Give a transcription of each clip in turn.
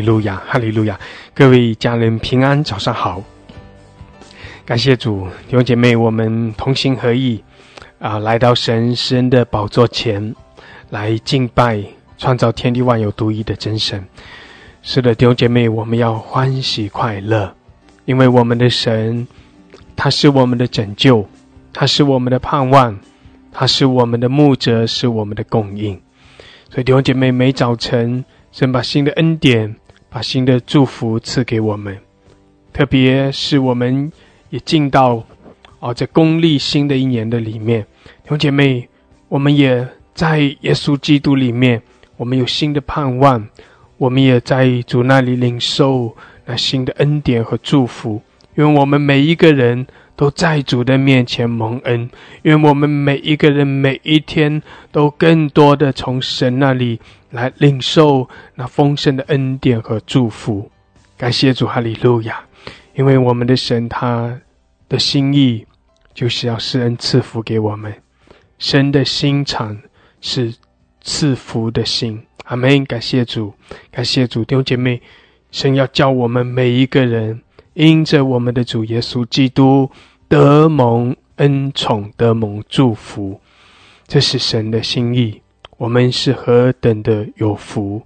利路亚，哈利路亚！各位家人平安，早上好。感谢主，弟兄姐妹，我们同心合意啊，来到神施恩的宝座前来敬拜创造天地万有独一的真神。是的，弟兄姐妹，我们要欢喜快乐，因为我们的神，他是我们的拯救，他是我们的盼望，他是我们的牧者，是我们的供应。所以，弟兄姐妹，每早晨。神把新的恩典、把新的祝福赐给我们，特别是我们也进到哦，在公历新的一年的里面，弟兄姐妹，我们也在耶稣基督里面，我们有新的盼望，我们也在主那里领受那新的恩典和祝福，因为我们每一个人。都在主的面前蒙恩，愿我们每一个人每一天都更多的从神那里来领受那丰盛的恩典和祝福。感谢主，哈利路亚！因为我们的神他的心意就是要施恩赐福给我们，神的心肠是赐福的心。阿门！感谢主，感谢主，弟兄姐妹，神要叫我们每一个人因着我们的主耶稣基督。得蒙恩宠，得蒙祝福，这是神的心意。我们是何等的有福！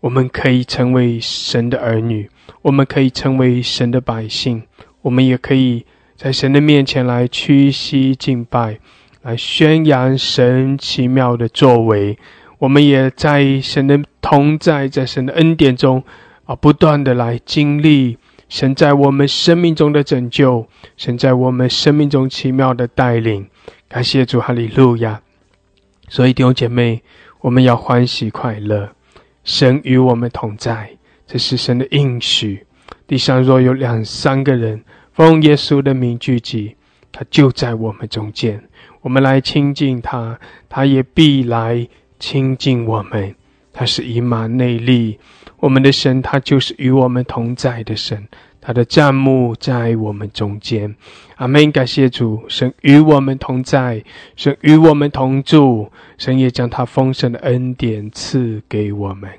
我们可以成为神的儿女，我们可以成为神的百姓，我们也可以在神的面前来屈膝敬拜，来宣扬神奇妙的作为。我们也在神的同在，在神的恩典中啊，不断的来经历。神在我们生命中的拯救，神在我们生命中奇妙的带领，感谢主，哈利路亚！所以弟兄姐妹，我们要欢喜快乐，神与我们同在，这是神的应许。地上若有两三个人奉耶稣的名聚集，他就在我们中间。我们来亲近他，他也必来亲近我们。他是以马内利。我们的神，他就是与我们同在的神，他的帐幕在我们中间。阿门！感谢主，神与我们同在，神与我们同住，神也将他丰盛的恩典赐给我们。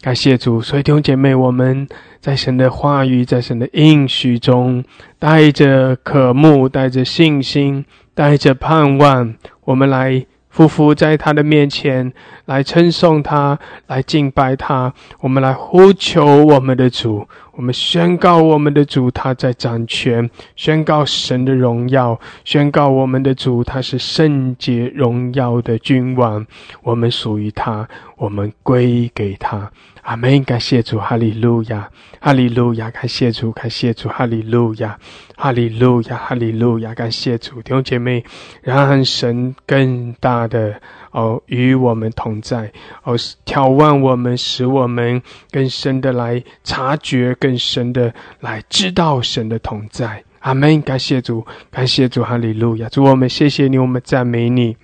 感谢主，所以弟兄姐妹，我们在神的话语，在神的应许中，带着渴慕，带着信心，带着盼望，我们来。夫妇在他的面前，来称颂他，来敬拜他。我们来呼求我们的主，我们宣告我们的主他在掌权，宣告神的荣耀，宣告我们的主他是圣洁荣耀的君王。我们属于他，我们归给他。阿门！感谢主，哈利路亚，哈利路亚！感谢主，感谢主，哈利路亚，哈利路亚，哈利路亚！感谢主，弟兄姐妹，让神更大的哦与我们同在哦，眺望我们，使我们更深的来察觉，更深的来知道神的同在。阿门！感谢主，感谢主，哈利路亚！主我们谢谢你，我们赞美你。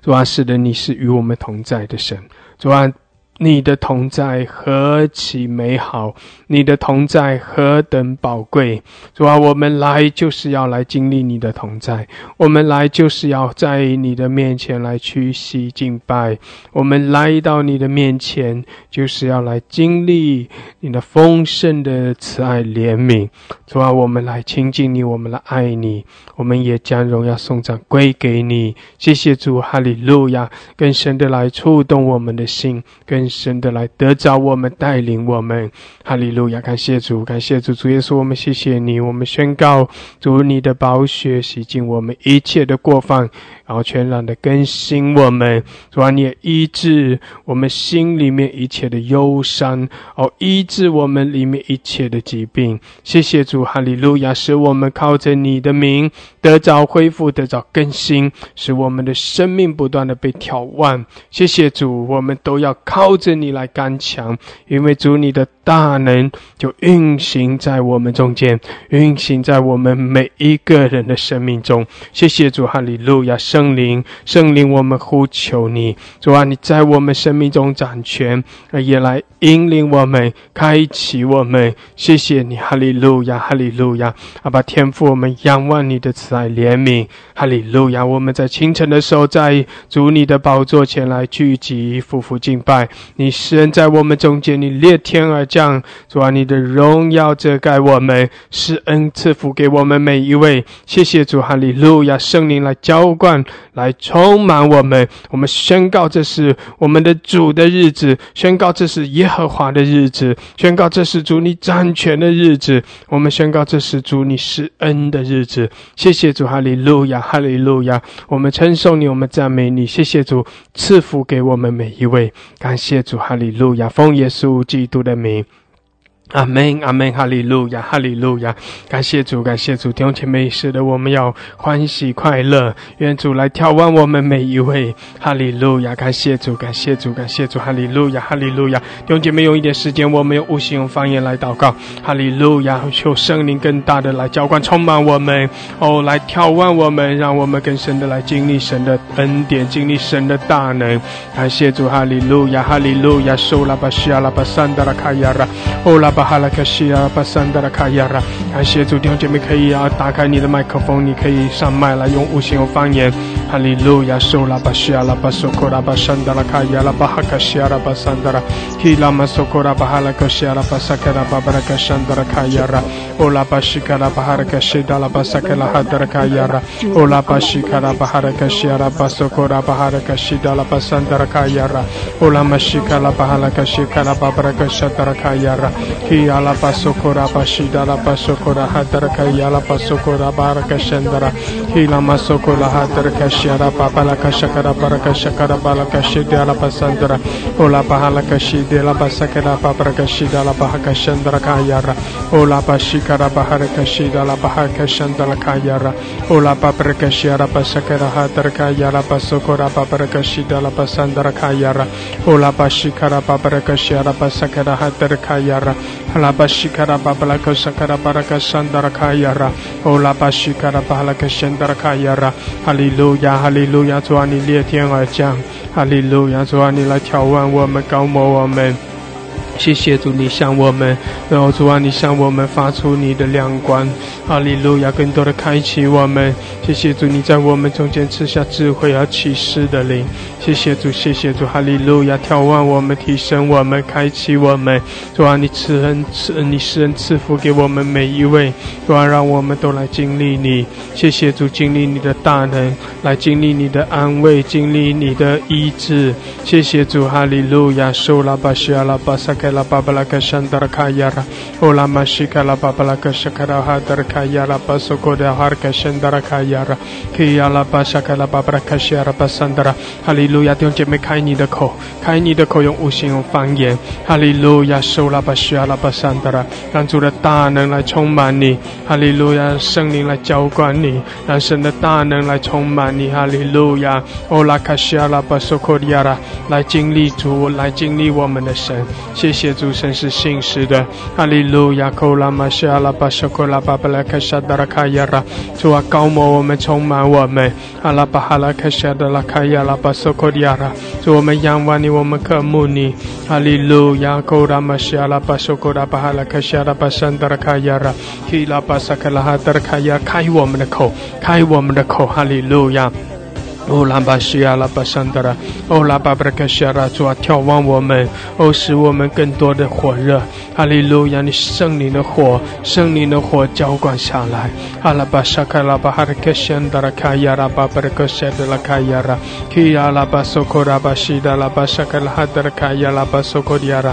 主啊，是的，你是与我们同在的神。主啊。你的同在何其美好！你的同在何等宝贵！主啊，我们来就是要来经历你的同在，我们来就是要在你的面前来屈膝敬拜，我们来到你的面前就是要来经历你的丰盛的慈爱怜悯。主啊，我们来亲近你，我们来爱你，我们也将荣耀颂赞归给你。谢谢主，哈利路亚！更深的来触动我们的心，更。神的来得着我们，带领我们，哈利路亚！感谢主，感谢主，主耶稣，我们谢谢你，我们宣告主你的宝血洗净我们一切的过犯。然后全然的更新我们，主啊，你也医治我们心里面一切的忧伤，哦，医治我们里面一切的疾病。谢谢主，哈利路亚，使我们靠着你的名得着恢复，得着更新，使我们的生命不断的被挑旺。谢谢主，我们都要靠着你来刚强，因为主你的大能就运行在我们中间，运行在我们每一个人的生命中。谢谢主，哈利路亚。圣灵，圣灵，我们呼求你，主啊，你在我们生命中掌权，也来引领我们，开启我们。谢谢你，哈利路亚，哈利路亚。阿爸天父，我们仰望你的慈爱怜悯，哈利路亚。我们在清晨的时候，在主你的宝座前来聚集，夫妇敬拜。你施恩在我们中间，你裂天而降，主啊，你的荣耀遮盖我们，施恩赐福给我们每一位。谢谢主，哈利路亚！圣灵来浇灌，来充满我们。我们宣告这是我们的主的日子，宣告这是耶和华的日子，宣告这是主你掌权的日子。我们宣告这是主你施恩的日子。谢谢主，哈利路亚，哈利路亚！我们称颂你，我们赞美你。谢谢主赐福给我们每一位。感谢主，哈利路亚！奉耶稣基督的名。阿门，阿门，哈利路亚，哈利路亚！感谢主，感谢主，弟兄姐妹，是的，我们要欢喜快乐，愿主来眺望我们每一位，哈利路亚！感谢主，感谢主，感谢主，哈利路亚，哈利路亚！弟兄姐妹，用一点时间，我们用无形用方言来祷告，哈利路亚！求圣灵更大的来浇灌，充满我们，哦，来眺望我们，让我们更深的来经历神的恩典，经历神的大能。感谢主，哈利路亚，哈利路亚！收拉巴西亚拉巴桑达拉卡亚拉，哦拉。巴哈拉克西亚巴桑德拉卡亚拉，感谢主弟兄姐妹可以啊，打开你的麦克风，你可以上麦来用无形用方言。哈利路亚，苏拉巴西亚拉巴苏库拉巴桑德拉卡亚拉巴哈克西亚拉巴桑德拉，希拉马苏库拉巴哈拉克西亚拉巴萨克拉巴巴拉克桑德拉卡亚拉，欧拉巴西卡拉巴哈拉克西达拉巴萨克拉哈德拉卡亚拉，欧拉巴西卡拉巴哈拉克西亚拉巴苏库拉巴哈拉克西达拉巴桑德拉卡亚拉，欧拉马西卡拉巴哈拉克西卡拉巴巴拉克沙德拉卡亚拉。Ki ala pasokora bashida la pasokora hadaraka yala pasokora baraka shandara hila masokora hadaraka shara papala kashakara baraka shakara balaka shida la pasandara ola pahala kashide la pasakara papraka shida la bahaka shandara kayara ola pashikara bahara kashida la bahaka shandara kayara ola papraka shara pasakara hadaraka yala pasokora papraka shida la pasandara kayara ola pashikara papraka shara pasakara hadaraka yara 阿拉巴西卡拉巴布拉格萨卡拉巴拉格桑达拉卡雅拉，哦拉巴西卡拉巴哈拉格申达拉卡雅拉，哈利路亚哈利路亚，主啊你裂天而降，哈利路亚主啊你来挑战我们告摩我们。谢谢主，你向我们，然后主啊，你向我们发出你的亮光，哈利路亚，更多的开启我们。谢谢主，你在我们中间赐下智慧和启示的灵。谢谢主，谢谢主，哈利路亚，眺望我们，提升我们，开启我们。主啊，你赐恩赐，你施恩赐福给我们每一位。主啊，让我们都来经历你。谢谢主，经历你的大能，来经历你的安慰，经历你的医治。谢谢主，哈利路亚，苏拉巴西阿拉巴萨开拉巴巴拉克山德卡亚拉，乌拉玛西卡拉巴巴拉克什卡拉哈德卡亚拉，巴苏库德哈尔克山德卡亚拉，基亚拉巴沙卡拉巴巴拉克西亚拉巴山德拉，哈利路亚，弟兄姐妹开你的口，开你的口，用悟性，用方言，哈利路亚，苏拉巴西亚拉巴山德拉，让主的大能来充满你，哈利路亚，圣灵来浇灌你，让神的大能来充满你，哈利路亚，欧拉卡西亚拉巴苏库亚拉，来经历主，来经历我们的神，谢,谢。谢主神是信实的，哈利路亚！库拉玛西阿拉巴舍库拉巴巴拉卡沙达拉卡亚拉，主啊，高摩我们，充满我们，阿拉巴哈拉卡沙达拉卡亚拉巴索库迪亚拉，主我们仰望你，我们渴慕你，哈利路亚！库拉玛西阿拉巴舍库拉巴哈拉卡沙达巴山达拉卡亚拉，希拉巴萨克拉哈达拉卡亚，开我们的口，开我们的口，哈利路亚！哦，拉巴西亚拉巴桑德拉，哦，拉巴布拉克西亚拉，主啊，眺望我们，哦，使我们更多的火热，哈利路亚，你圣灵的火，圣灵的火浇灌下来，阿拉巴沙卡拉巴哈克西安达拉卡亚拉巴布拉克西德拉卡亚拉，基亚拉巴索科拉巴西达拉巴沙卡拉哈德拉卡亚拉巴索科迪亚拉，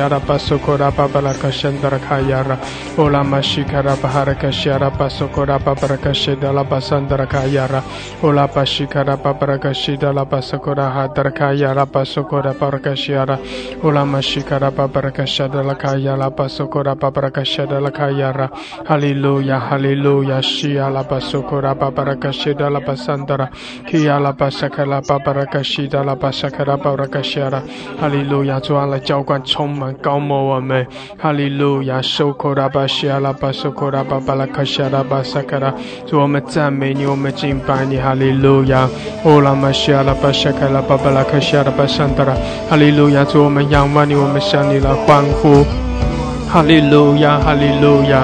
Hila masokola babalakashakara babrakashia la basakala hadar kaya ra Hila basokora bashida la basakala hadar kaya ra Ala bashikala babalakoshandara kaya la basokodia ra Hila basakala hadar kashia Shiara Basokora Babalaka Shandara Kayara Ola Mashikara Baharaka Shiara Basokora Babaraka Shidala Basandara Kayara Ola Bashikara Babaraka Shidala Basokora Hadara Kayara Basokora Baraka Shiara Ola Mashikara Babaraka Shadala Kayara Basokora Babaraka Shadala Kayara Hallelujah Hallelujah Shiala Basokora Babaraka Shidala Basandara Kiala Basakala Babaraka Shidala Basakara Baraka Shiara 哈利路亚，主啊，来浇灌、充满、 高摩我们。哈利路亚，收口拉巴西阿拉巴，收口拉巴巴拉卡西阿拉巴萨卡拉。主，我们赞美你，我们敬拜你。哈利路亚，欧拉玛西阿拉巴沙卡拉巴巴拉卡西阿拉巴桑达拉。哈利路亚，主，我们仰望你，我们向你来欢呼。哈利路亚，哈利路亚，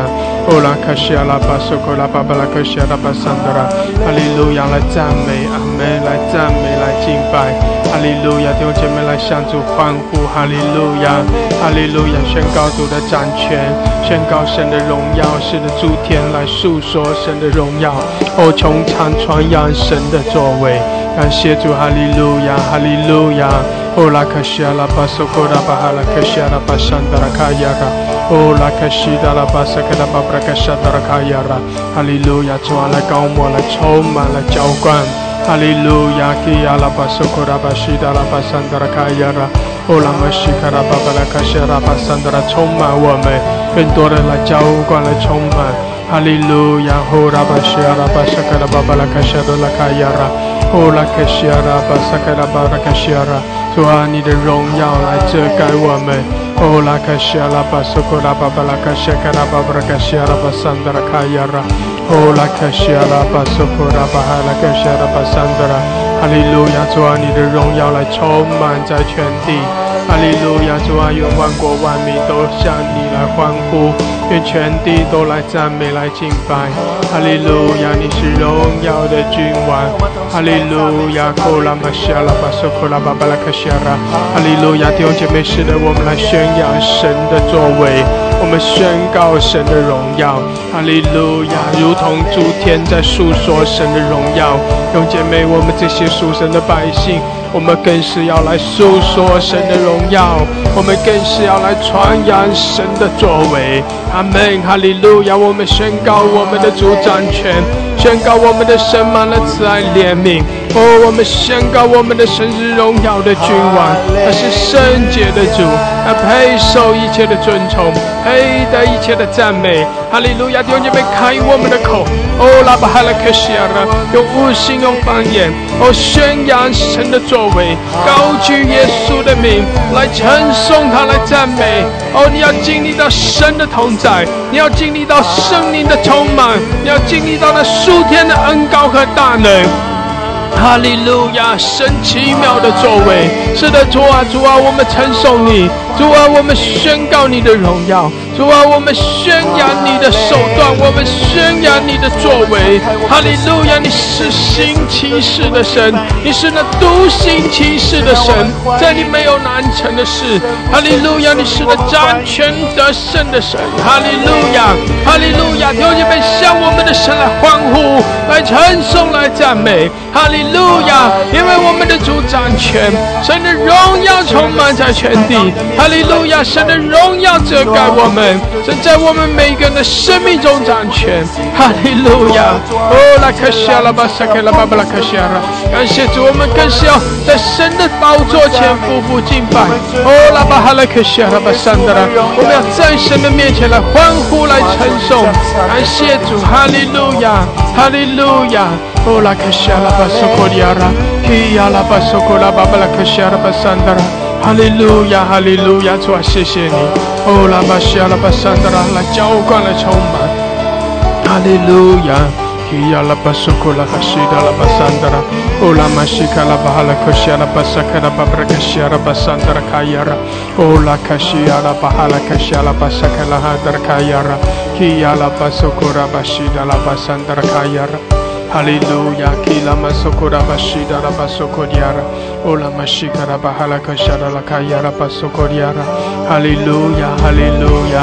欧拉卡西阿拉巴，收口拉巴巴拉卡西阿拉巴桑达拉。哈利路亚，来赞美，阿门，来赞美，来敬拜。哈利路亚，弟兄姐妹来向主欢呼！哈利路亚，哈利路亚，宣告主的掌权，宣告神的荣耀，是的，诸天来诉说神的荣耀，哦，穹苍传扬神的作为。感谢主，哈利路亚，哈利路亚。哦，拉克西阿拉巴索科拉巴哈拉克西阿拉巴山达拉卡亚拉，哦，拉克西达拉巴萨克拉巴布拉克沙达拉卡亚拉，哈利路亚，主啊，来高摩，来充满，来浇灌。哈利路亚，基亚拉巴苏库拉巴西达拉巴桑德拉卡亚拉，欧拉玛西卡拉巴巴拉卡西拉巴桑德拉，充满我们，更多人来浇灌来充满。哈利路亚，欧拉巴西阿拉巴萨卡拉巴巴拉卡西拉卡亚拉，欧拉卡西阿拉巴萨卡拉巴拉卡西拉，主啊，你的荣耀来遮盖我们。欧拉卡西阿拉巴苏库拉巴巴拉卡西卡拉巴巴拉卡西拉巴桑德拉卡亚拉。哦，拉克西阿拉巴索库拉巴哈拉克西阿拉巴桑德拉，哈利路亚，主啊，你的荣耀来充满在全地，哈利路亚，主啊，愿万国万民都向你来欢呼，愿全地都来赞美来敬拜，哈利路亚，你是荣耀的君王，哈利路亚，库拉玛西阿拉巴索库拉巴巴拉克西阿拉，哈利路亚，弟兄姐妹，是的，我们来宣扬神的作为。我们宣告神的荣耀，哈利路亚，如同诸天在诉说神的荣耀。兄姐妹，我们这些属神的百姓。我们更是要来诉说神的荣耀，我们更是要来传扬神的作为。阿门，哈利路亚！我们宣告我们的主掌权，宣告我们的神满了慈爱怜悯。哦，我们宣告我们的神是荣耀的君王，他是圣洁的主，他配受一切的尊崇，配得一切的赞美。哈利路亚！弟兄姐妹，开我们的口，哦，拉巴哈拉克西亚拉，用悟性，用方言，哦，宣扬神的作。为高举耶稣的名来称颂他，来赞美。哦，你要经历到神的同在，你要经历到圣灵的充满，你要经历到那数天的恩高和大能。哈利路亚，神奇妙的作为，是的，主啊，主啊，我们称颂你，主啊，我们宣告你的荣耀，主啊，我们宣扬你的手段，我们宣扬你的作为。哈利路亚，你是新骑士的神，你是那独行其事的神，在你没有难成的事。哈利路亚，你是那掌权得胜的神。哈利路亚，哈利路亚，弟兄们向我们的神来欢呼，来称颂，来赞美。哈利。路亚！因为我们的主掌权，神的荣耀充满在全地。哈利路亚！神的荣耀遮盖我们，正在我们每个人的生命中掌权。哈利路亚！哦，拉克西亚拉巴萨克拉巴巴拉克西亚拉，感谢主，我们更是要在神的宝座前夫妇敬拜。哦，拉巴哈拉克西亚拉巴桑德拉，我们要在神的面前来欢呼，来称颂。感谢主，哈利路亚，哈利路亚。哦，拉克西亚拉巴苏。哈利路亚，哈利路亚，主啊，谢谢你。哦，拉巴西阿拉巴桑德拉，来浇灌，来充满。哈利路亚，基亚拉巴苏库拉哈西达拉巴桑德拉，哦，拉玛西卡拉巴哈拉克西阿拉巴萨卡拉巴布拉克西阿拉巴桑德拉卡亚拉，哦，拉卡西阿拉巴哈拉克西阿拉巴萨卡拉哈德拉卡亚拉，基亚拉巴苏库拉巴西达拉巴桑德拉卡亚拉。哈利路亚，基拉玛苏库拉巴西达拉巴苏库迪亚拉，欧拉玛西卡拉巴哈拉克夏拉拉卡亚拉巴苏库迪亚拉，哈利路亚，哈利路亚，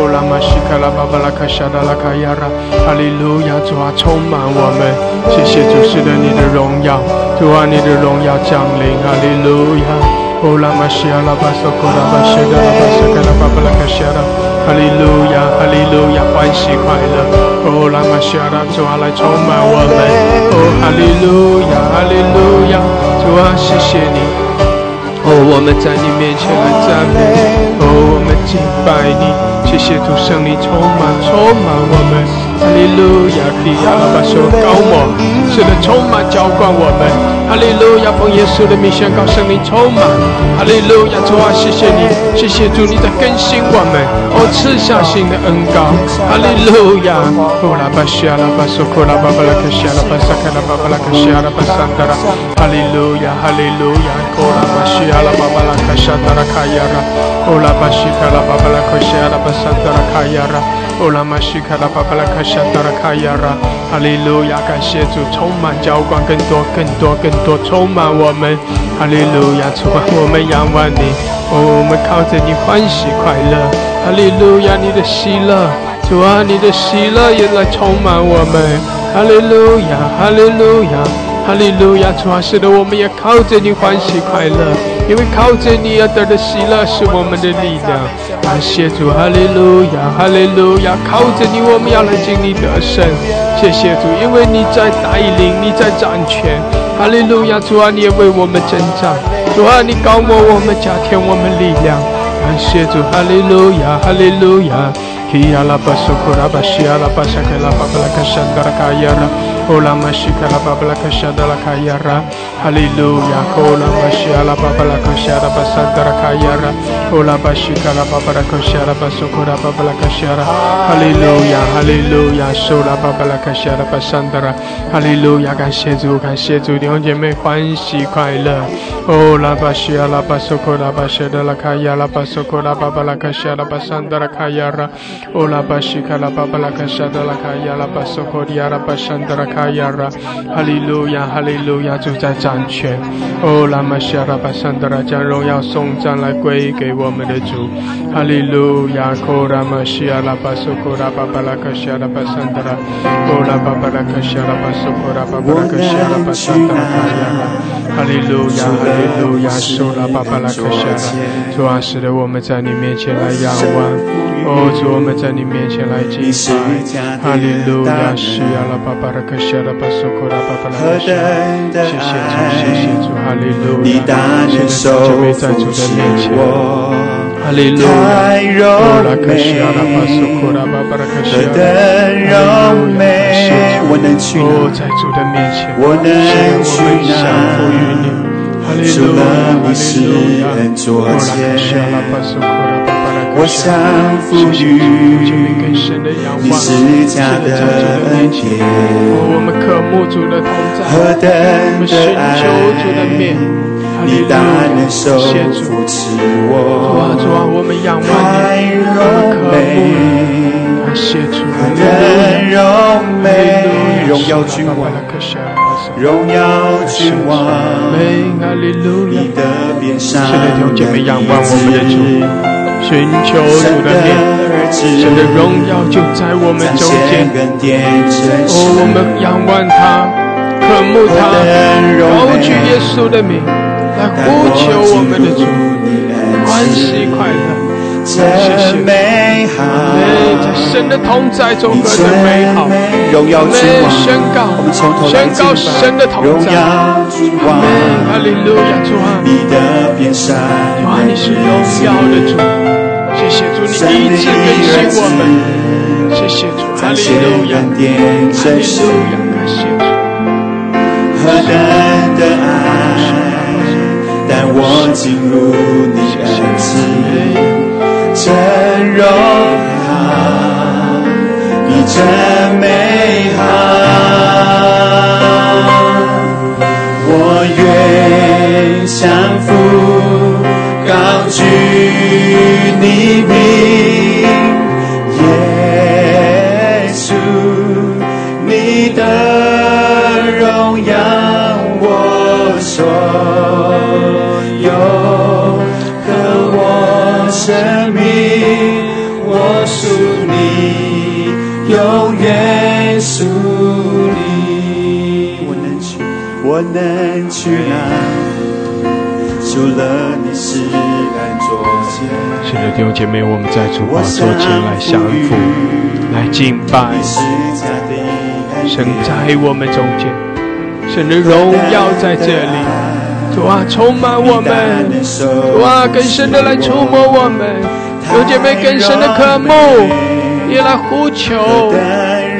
欧拉玛西卡拉巴巴拉克夏拉拉卡亚拉，哈利路亚，主啊，充满我们，谢谢主，是的，你的荣耀，主啊，你的荣耀降临，哈利路亚。哦拉玛西亚拉巴索库拉巴谢达拉巴萨卡拉巴巴拉卡西亚拉，哈利路亚哈利路亚欢喜快乐，哦拉玛西亚拉主啊来充满我们，哦哈利路亚哈利路亚主啊谢谢你，哦我们在你面前来赞美，哦我们敬拜你，谢谢主圣灵充满充满我们。哈利路亚，基亚拉巴说高莫，是的，充满浇灌我们。哈利路亚，奉耶稣的名宣告圣灵充满。哈利路亚，主啊，谢谢你，谢谢主，你在更新我们，哦，赐下新的恩膏。哈利路亚，呼拉巴西亚拉巴索库拉巴巴拉克西亚拉巴萨卡拉巴巴拉克西亚拉巴萨达拉。哈利路亚，哈利路亚，呼拉巴西亚拉巴巴拉克沙达拉卡亚拉，呼拉巴西卡拉巴巴拉克西亚拉巴萨达拉卡亚拉。哦，拉玛西卡拉巴巴拉卡夏达拉卡亚拉，哈利路亚，感谢主，充满浇灌，更多、更多、更多，充满我们，哈利路亚，主啊，我们仰望你，哦，我们靠着你欢喜快乐，哈利路亚，你的喜乐，主啊，你的喜乐也来充满我们，哈利路亚，哈利路亚，哈利路亚，主啊，使得我们也靠着你欢喜快乐。因为靠着你而得的喜乐是我们的力量，感谢主，哈利路亚，哈利路亚，靠着你我们要来经历得胜，谢谢主，因为你在带领，你在掌权，哈利路亚，主啊，你也为我们征战，主啊，你高我我们，加添我们力量，感谢主，哈利路亚，哈利路亚。Ola mashika la babla kashada la kayara Hallelujah Kola mashia la babla kashara basandara kayara Ola bashika la babla kashara basukura babla kashara Hallelujah Hallelujah Sola babla kashara basandara Hallelujah 感谢主感谢主弟兄姐妹欢喜快乐 Ola bashia la basukura bashada la kayara basukura babla kashara basandara kayara 哦拉巴西卡拉巴巴拉卡沙德拉卡亚拉，哈利路亚哈利路亚主在掌权。哦拉玛西亚拉巴桑德拉将荣耀颂赞来归给我们的主。哈利路亚哦拉玛西亚拉巴索库拉巴巴拉卡西亚拉巴桑德拉，哦拉巴巴拉卡西亚拉巴索库拉巴巴拉卡西亚拉巴桑德拉卡亚拉，哈利路亚哈利路亚索拉巴巴拉卡西亚拉，主啊使得我们在你面前来仰望。哦，主，我们在你面前来敬拜，哈利路亚，西亚拉巴巴拉克西亚拉巴苏库拉巴巴拉克西亚，谢谢主，谢谢主，哈利路亚，现在就跪在主的面前，哈利路亚，哦，拉克西亚拉巴苏库拉巴巴拉克西亚，哈利路亚，谢主，哦，在主的面前，现在我们降服于你，哈利路亚，哈利路亚，哦，拉克西亚拉巴苏库拉。我想赋予你施加的恩典，我们渴慕主的同在，何等的爱，你大能手扶持我，主啊，我们仰望你，何等荣美，荣耀君王，荣耀君王，你的边上，现在用姐妹仰望我们的主。寻求主的面，神的荣耀就在我们中间。哦，我们仰望他，渴慕他，高举耶稣的名，来呼求我们的主，欢喜快乐。谢谢，美在神的同在中何等美好！荣耀君王，宣告，宣告神的同在。哈利路亚，主啊，哇，你是荣耀的主。谢谢主，你一直更新我们。谢谢主，哈利路亚，哈利路亚，感谢主。何等的爱，我进入你恩赐，真荣耀，你真美。的，弟兄姐妹，我们在主宝座前来降服，来敬拜。神在我们中间，神的荣耀在这里。主啊，充满我们。主啊，更深的来触摸我们。有姐妹，更深的渴慕，也来呼求。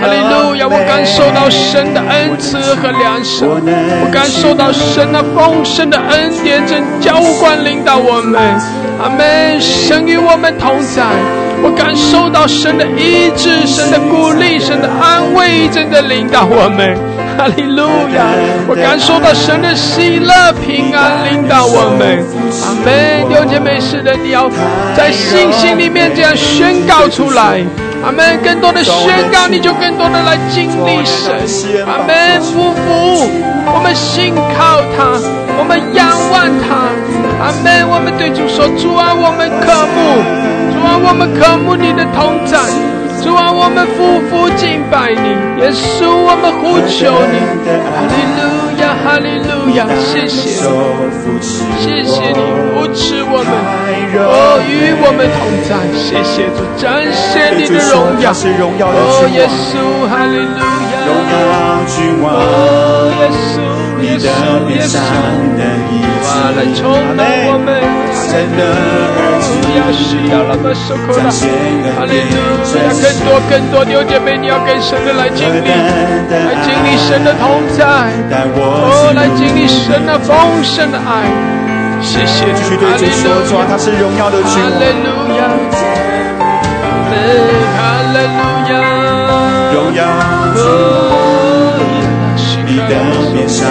哈利路亚！我感受到神的恩赐和良善，我感受到神的丰盛的恩典正浇灌领导我们。阿门！神与我们同在，我感受到神的医治、神的鼓励、神的安慰真的领导我们。哈利路亚！我感受到神的喜乐、平安领导我们。阿门！有姐妹，是的，你要在信心里面这样宣告出来。阿门！更多的宣告，你就更多的来经历神。阿门！夫妇，我们信靠他，我们仰望他。阿门！我们对主说：主啊，我们渴慕；主啊，我们渴慕你的同在；主啊，我们夫妇敬拜你。耶稣，我们呼求你。哈利路亚。哈利路亚，谢谢，谢谢你扶持我们，哦，与我们同在，谢谢主展现你的荣耀，哦，耶稣，哈利路亚，哦，耶稣，耶稣，耶稣，哇，来充满我们。要需要那么受苦了，哈利路亚！更多更多弟兄妹，你要更深的来经历，来经历神的同在，哦，来经历神的丰盛的爱。谢谢主，哈利路亚！他是荣耀的君王，哈利路亚，荣耀主，你的面上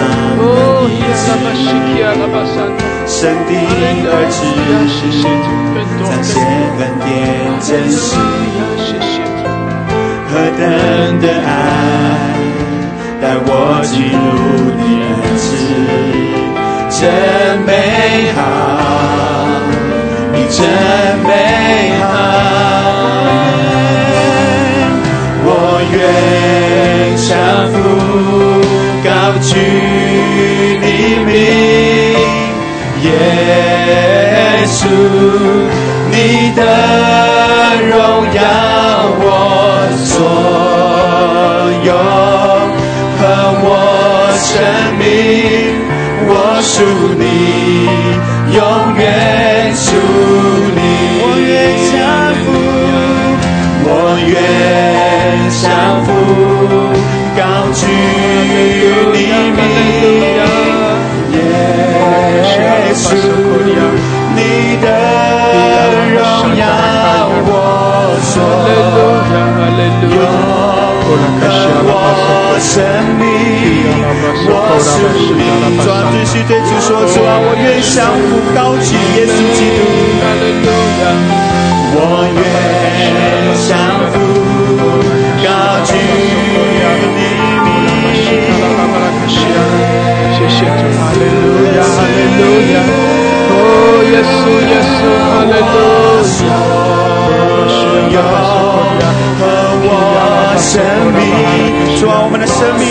神的儿子。彰显恩典真实，何等的爱带我进入你恩赐，真美好，你真美好，我愿耶稣。你的荣耀，我所有和我生命，我属你，永远属你。我愿降服，我愿降服，高举生命，我属你。抓继续对主说主啊，我愿降服，高举耶稣基督。我愿降服，高举你名。谢谢主，哈利路亚，哈利路亚。哦，耶稣，耶稣，哈利路亚！有和我生命，主啊，我们的生命，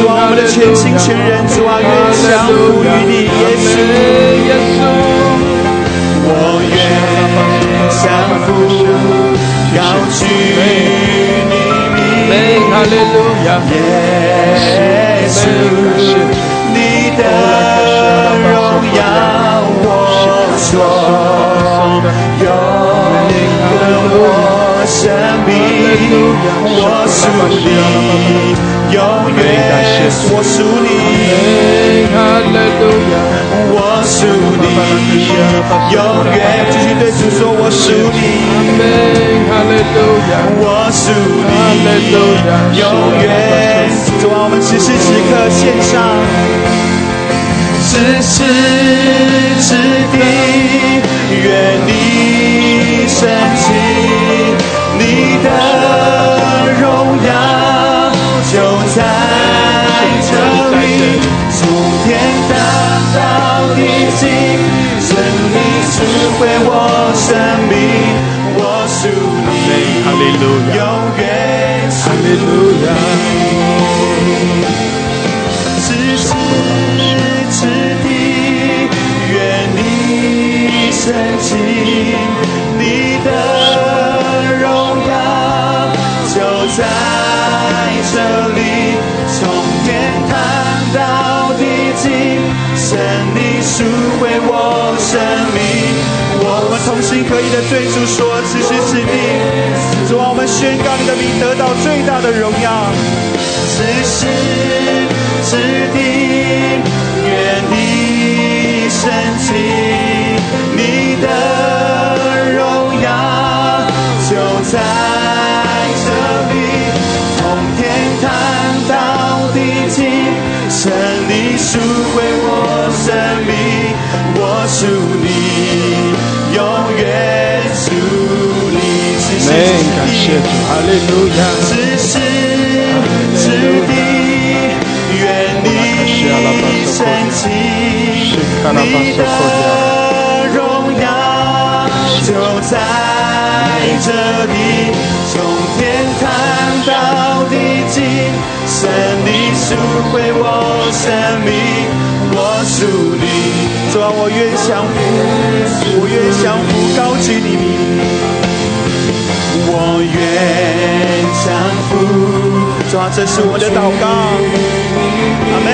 主啊，我们的全心全人，主啊，愿降服于你，耶稣，耶稣，我愿降服，高举你名，哈利路亚，耶稣，你的荣耀我。所有的我生命，我属你，永远我属你，我属你，永远。继续对主说，我属你，我属你，永远，主啊，我们此时此刻献上。此时此地，愿你升起，你的荣耀就在这里，从天堂到地极，神你赐回我生命，我属你，永远属你。此时此地，愿你。圣经，你的在这里，从天堂到地极，神你赎回我生命。我们同心合一的对主说：此时此地，主啊，我们宣告你的名得到最大的荣耀。此时此地，愿你升起，你的荣耀就在回我生命，我属你，永远属你。此时阿门，感此谢主，地。哈利路亚。只是此地，愿你升起，你的荣耀就在这里，从天堂到地极，神你赎回我生命，我属你。主啊，我愿降服，我愿降服，高举你名。我愿降服。主啊，这是我的祷告。阿妹。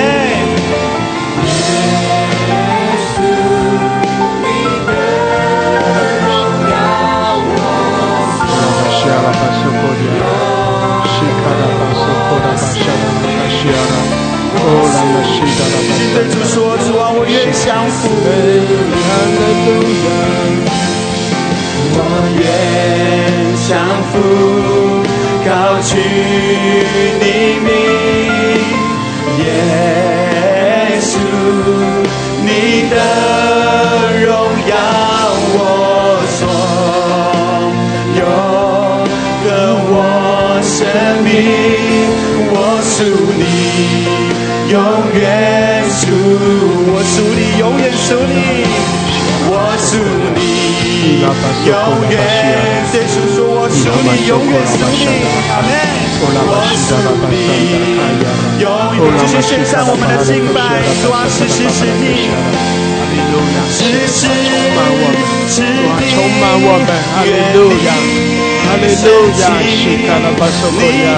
西阿拉巴对主说，主啊，我愿降服。我愿降服，高举你名，耶稣，你的荣耀我所有，跟我生命，我属你，永远属，我属你，永远属你，我属你。永远对主说，我属你，永远属你，阿门。我属你，永远继续献上我们的敬拜，主啊，时时时地，时时时地，充满我们，哈利路亚，哈利路亚，西卡拉巴苏科亚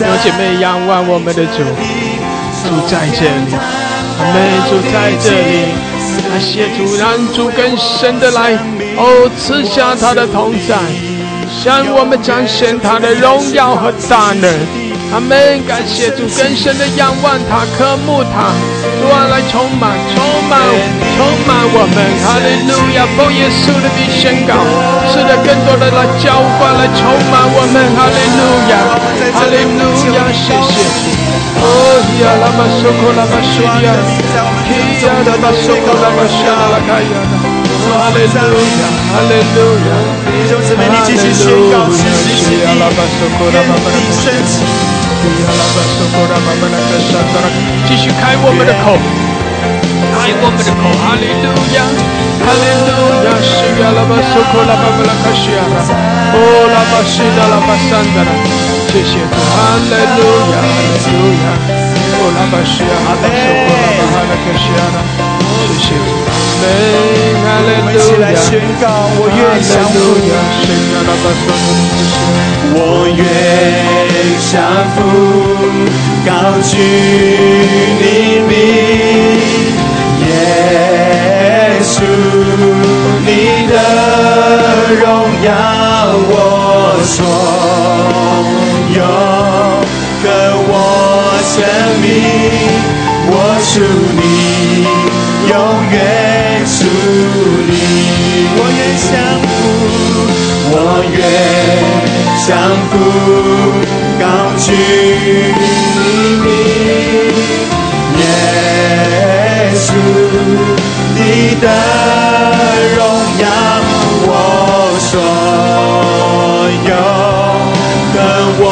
有姐妹仰望我们的主，主在这里，阿妹主在这里，感谢主，让主更深的来，哦，赐下他的同在，向我们彰显他的荣耀和大能。阿门！感谢主更深的仰望他，渴慕他，主啊来充满、充满、充满我们。哈利路亚！奉耶稣的名宣告，是的，更多的来浇灌、来充满我们。哈利路亚！哈利路亚！谢谢主。哦呀，拉玛苏库拉玛苏呀，提呀拉玛苏库拉玛沙拉卡呀拉。哈利路亚！哈利路亚！弟兄姊妹，你继续宣告，时时此地，愿你升起。继续开我们的口，开我们的口，哈利路亚，哈利路亚，是呀，拉巴苏库拉巴巴拉卡西亚拉，哦，拉巴西达拉巴山达拉，谢谢主，哈利路亚，哈利路亚，拉巴西亚，拉巴苏库拉巴哈拉卡西亚拉，谢谢主，阿门，哈利我们一起，来宣告，我愿降服。我愿降服，高举你名，耶稣，你的荣耀我所有，我属你，永远属你。我愿相互，我愿相互高举你。耶稣，你的荣耀，我所有的，我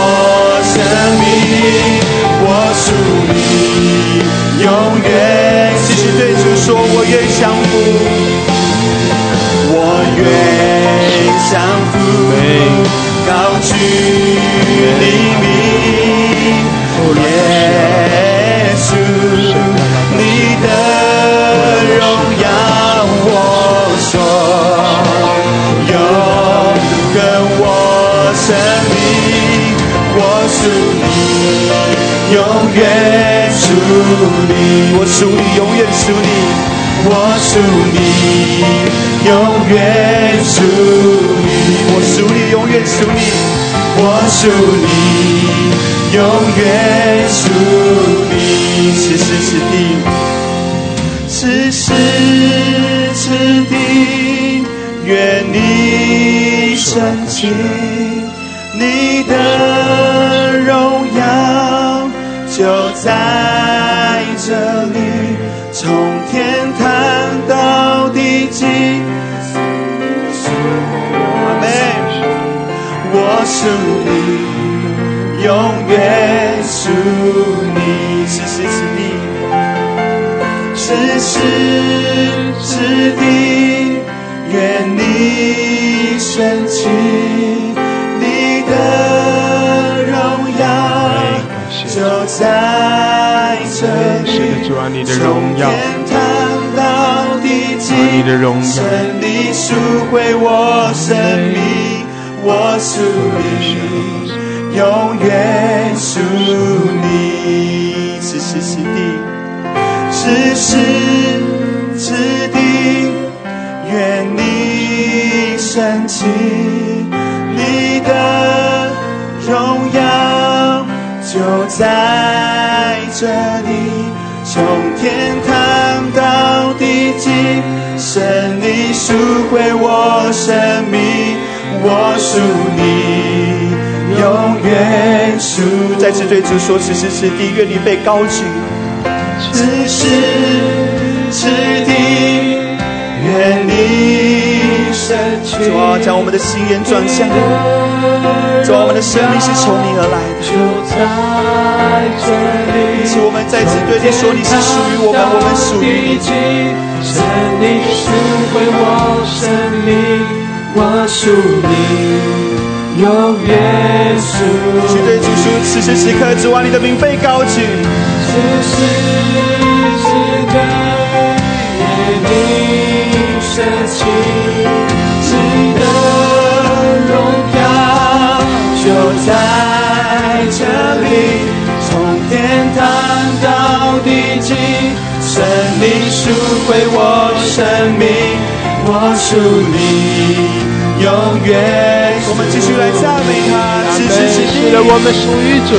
生命。我属你永远，即使对着说，我愿相扶，我愿相扶，高举黎明。你，我属你，永远属你。我属你，永远属你，我属你，永远属你，我属你，永远属你，此时此地，此时此地，愿你升起，阿妹，我属你，永远属你，此时此地，愿你升起，你的荣耀就在这是的，里。主啊，你的荣耀，天堂到地极，你的荣耀。胜利赎回我生命，我属你，永远属你，此时此地，此时此地，愿你升起，你的荣耀就在这利赎回我生命，我属你，永远属。再次对主说：此时此地，愿你被高举。此时此地，愿你升起。主啊，将我们的心眼转向你。主啊，我们的生命是从你而来的。因此，我们再次对你说：你是属于我们，我们属于你。神你赎回我生命，我属你，永远属去对主说：此时此刻，主啊，你的名被高举。此时此刻，愿你升起，你的荣耀就在这里，从天堂到地极，胜利赎回我生命，我属你，永远。我们继续来赞美他，此时此地是的，我们属于主，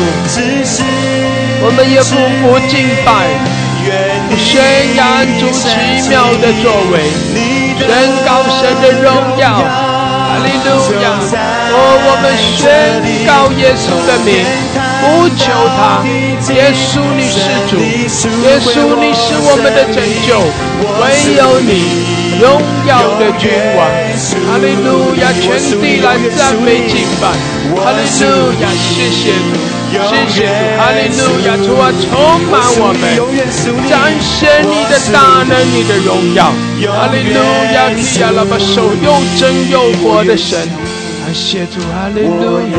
我们也不不敬拜，愿你宣扬主奇妙的作为，宣告神的荣耀，哈利路亚！哦，我们宣告耶稣的名，不求他，耶稣你是主，耶稣你是我们的拯救，唯有你，荣耀的君王，哈利路亚！全地来赞美敬拜，哈利路亚！谢谢主。谢谢主，哈利路亚！主啊，充满我们，展现你的大能，你的荣耀，哈利路亚！提亚拉巴手又真又活的神，感谢主，哈利路亚，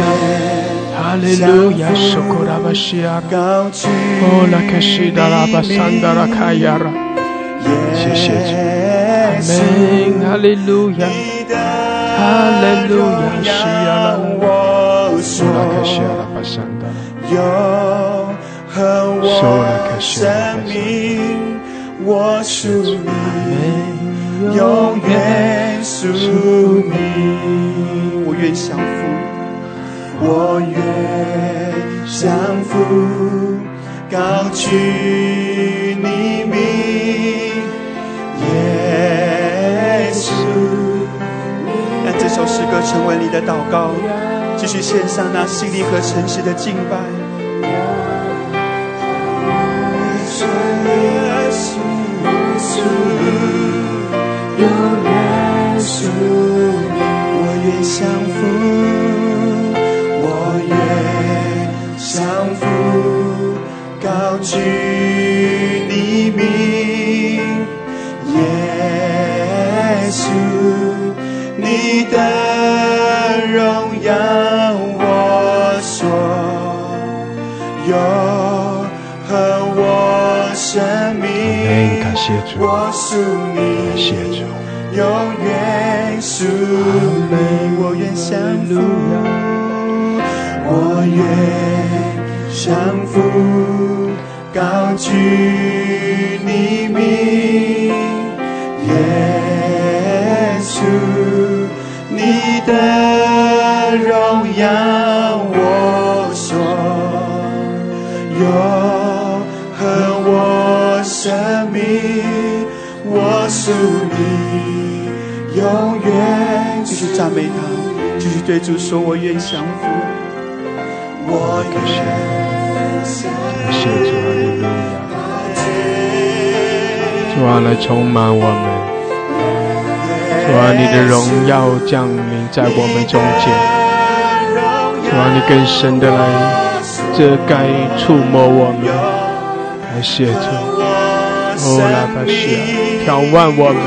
哈利路亚！手口拉巴西亚拉，高举哦拉克西达拉巴桑达拉卡亚拉，谢谢主，阿门，哈利路亚，哈利路亚，西亚拉，我哦拉克西亚说拉巴桑达拉。永恒我生命，我属你，永远属你。我愿降服，我愿降服，高举你名，耶稣。让这首诗歌成为你的祷告，继续献上那心灵和诚实的敬拜。我愿降服，高举你名，耶稣，你的荣耀我所有和我生命，我属你。永远属你，我愿降服，我愿降服，高举你名，耶稣，你的荣耀我所有和我生命，我属你，永远继续赞美他，继续对主说，我愿降服，我愿感谢主，哈利路亚！主啊，来充满我们。主啊，你的荣耀降临在我们中间。主啊，你更深的来遮盖、触摸我们。感谢主，哦拉巴西亚，眺望我们。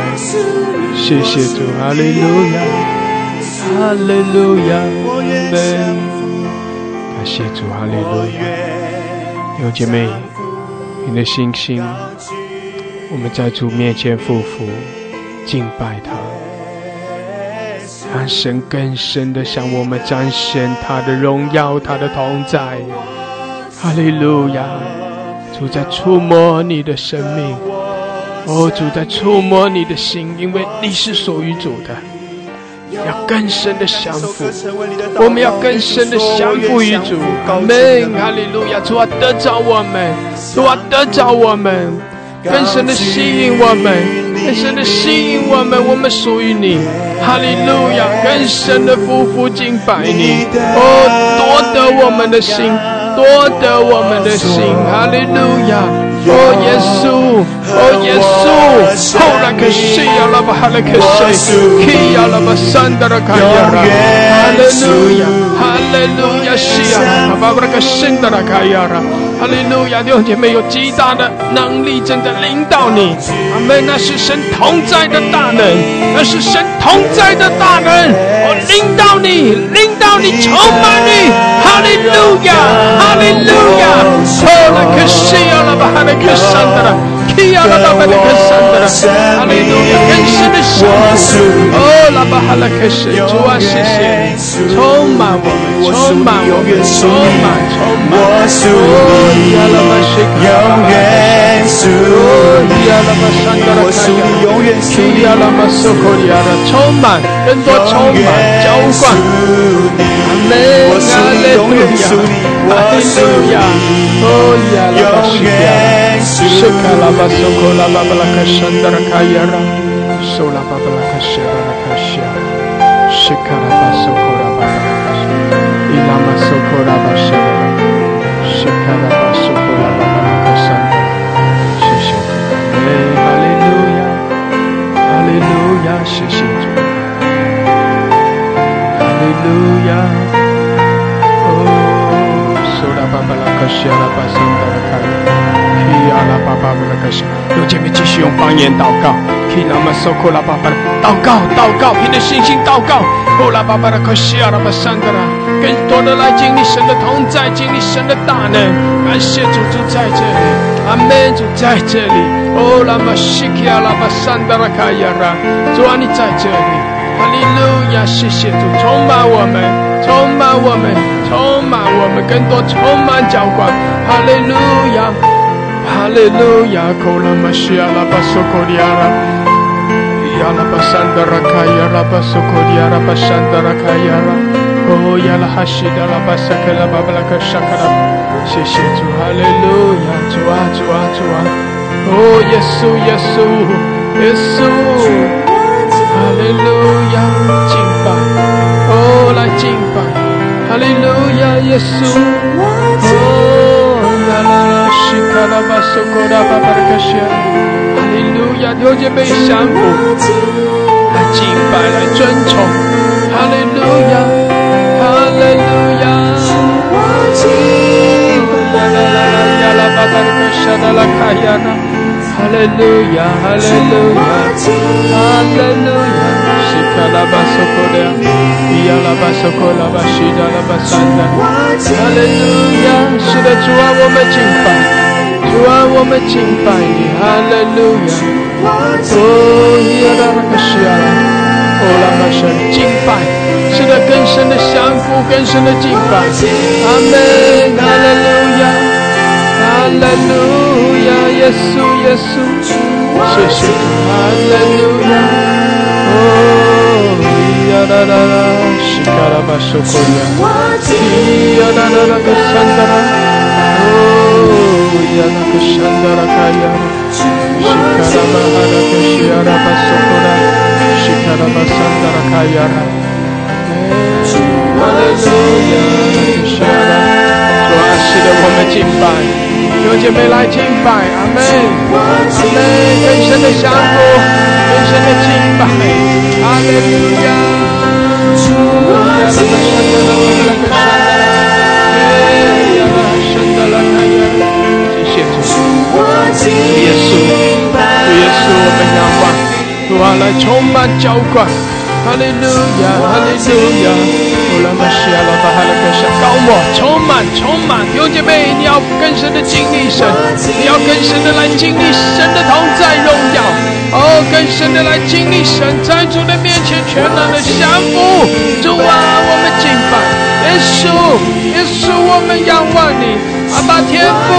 谢谢主，哈利路亚，哈利路亚，阿门。感谢主，哈利路亚。弟兄姐妹，你的心心，我们在主面前匍匐敬拜他，让神更深的向我们彰显他的荣耀，他的同在。哈利路亚！主在触摸你的生命，哦，主在触摸你的心，因为你是属于主的。要更深的降服，我们要更深的降服于主。阿门，哈利路亚！主啊，得着我们，主啊，得着我们，更深的吸引我们，更深的吸引我们，我们属于你。哈利路亚！更深的匍匐敬拜你，哦，夺得我们的心，夺得我们的心。哈利路亚！哦，耶稣，哦，耶稣，后来可西呀，拉巴哈勒可西，基呀，拉巴山达拉卡呀拉，哈利路亚，哈利路亚，西呀，巴巴拉克辛达拉卡呀拉，哈利路亚，弟兄姐妹有极大的能力正在领导你，阿门，那是神同在的大能，那是神同在的大能，我领导你，领导你，充满你，哈利路亚，哈利路亚，后来可西呀，拉巴哈勒。克山的了，基亚拉巴巴的克山的了，哈利路亚，更深的降服。哦，拉巴哈拉克什，主啊，谢谢，充满我们，充满我们，充满，充满。哦，亚拉巴西卡，永远属哦，亚拉巴山的了，我属你，永远属基亚拉巴索科利亚的，充满，更多充满，浇灌。阿门，哈利路亚，哈利路亚，哦，亚拉巴西卡。Shekala basoko la babala kashandara kayara. Sola babala kashara kashya. Shekala 呀！哦，巴巴拉巴拉卡，姐妹继续用方言祷告。祷告，祷告，凭着信心祷告。呼啦巴巴拉克西亚拉巴桑德拉，更多的来经历神的同在，经历神的大能。感谢主就在这里，阿门！主在这里。哦，拉玛西克亚拉巴桑德拉卡耶拉，主安在这里。哈利路亚，谢谢主，充满我们，充满我们，充满我们，更多充满浇灌，哈利路亚。哈利路亚，库拉玛西亚拉巴索科利亚拉，亚拉巴山达拉卡亚拉巴索科利亚拉巴山达拉卡亚拉，哦亚拉哈西达拉巴萨克拉巴巴拉克沙卡拉，谢谢主，哈利路亚，主啊主啊主啊，哦耶稣耶稣耶稣，利路亚，敬拜，哦来敬拜，哈利路亚耶稣，哦啦啦啦。西卡拉巴索科拉巴巴拉克西亚，哈利路亚，弟兄姐妹相扶，来敬拜，来尊崇，哈利路亚，哈利路亚，啦啦啦啦呀啦巴巴拉克西亚啦啦卡亚啦，哈利路亚，哈利路亚，哈利路亚，西卡拉巴索科拉，呀啦巴索科拉巴西达拉巴山达，哈利路亚，是的主啊，我们敬拜。主啊，我们敬拜你，哈利路亚！哦，耶拉拉克西亚拉，哦拉玛神敬拜，是的，更深的降服，更深的敬拜。阿门，哈利路亚，哈利路亚，耶稣，耶稣，谢谢，哈利路亚。哦，呀啦啦啦，西卡拉巴索科亚，呀啦啦啦个山达拉，哦，呀那个山达拉卡亚，西卡拉巴哈拉个西亚拉巴索科拉，西卡拉巴山达拉卡亚拉。哈利路亚，是的，主啊，使得，我们敬拜，弟兄姐妹来敬拜，阿门，阿门，更深的降服，更深的敬拜，哈利路亚，主啊，是的，是的，是的，是的，是的，谢谢主，主耶稣，主耶稣，我们仰望，主啊，来充满浇灌。哈利路亚，哈利路亚，乌拉玛西亚拉巴哈拉克沙，高我充满充满，弟兄姐妹，你要更深的经历神，你要更深的来经历神的同在荣耀，哦，更深的来经历神在主的面前全然的降服，主啊，我们敬拜耶稣，耶稣，我们仰望你，阿爸天父，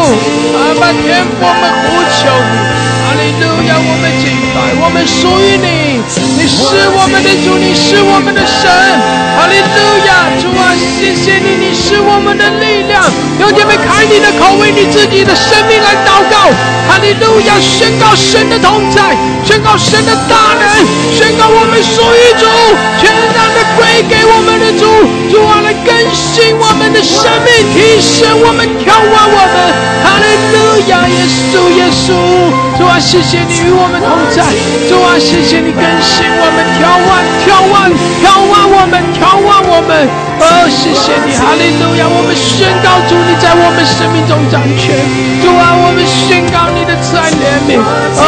阿爸天父，我们呼求你，哈利路亚，我们敬拜，我们属于你，你是我们的主，你是我们的神，哈利路亚，主啊，谢谢你，你是我们的力量。弟兄姐妹，开你的口，为你自己的生命来祷告，哈利路亚，宣告神的同在，宣告神的大能，宣告我们属于主，全然的归给我们的主，主啊，来更新我们的生命，提升我们，眺望我们，哈利路亚，耶稣，耶稣，主啊，谢谢你与我们同在，主啊，谢谢你跟更新我们，眺望，眺望，眺望我们，眺望我们，哦，谢谢你，哈利路亚，我们宣告主你在我们生命中掌权，主啊，我们宣告你的慈爱怜悯，哦，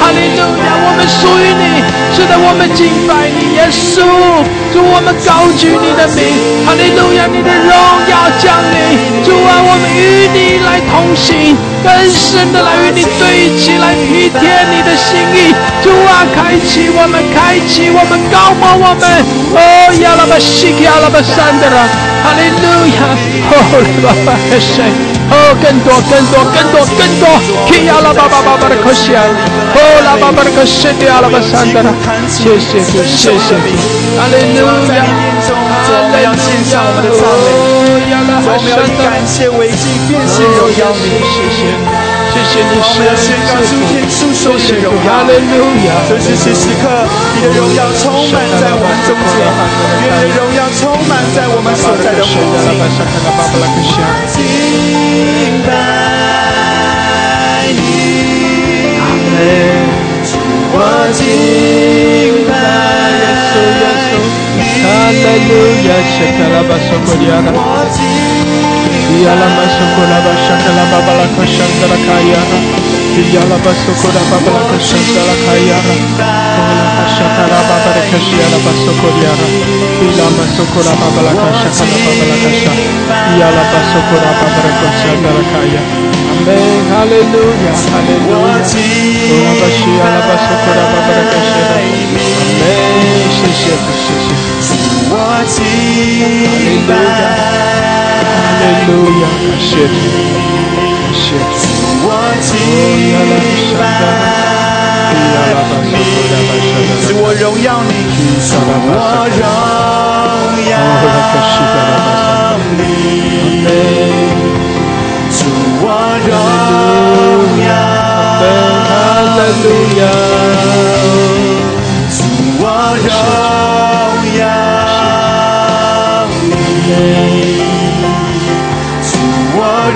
哈利路亚，我们属于你，是的，我们敬拜你，耶稣，主，我们高举你的名，哈利路亚，你的荣耀降临，主啊，我们与你来同行，更深的来与你对齐，来体贴你的心意，主啊，开启我们，开启我们，高摩我们，哦，亚拉巴西亚拉巴山的啦，哈利路亚，哦，拉巴巴谁？哦，更多，更多，更多，更多，去亚拉巴巴巴巴的可西啊，哦，拉巴巴的可西的亚拉巴山的啦，谢谢主，谢谢主，哈利路亚，主，我们要献上我们的赞美，主，我们要以感谢为祭，变献荣耀你。谢谢，谢谢你我们要宣告诸天述说你的荣耀哈。利路亚，这是时时刻，你的荣耀充满在我们中间，愿你的荣耀充满在我们所在的环境。敬拜你，我敬拜哈利路亚，谢卡拉巴索科利亚拉，我敬伊亚拉巴索科拉巴沙卡拉巴巴拉克山达拉卡亚拉，伊亚拉巴索科拉巴路亚，哈利路我亚。敬乌拉巴西亚拉巴索科拉巴巴拉克西亚拉，阿门，谢谢主，谢谢主。我敬拜哈利路亚，感谢主，感谢主。我敬拜你，主我荣耀你，主我荣耀你，主我荣耀，主我荣耀你，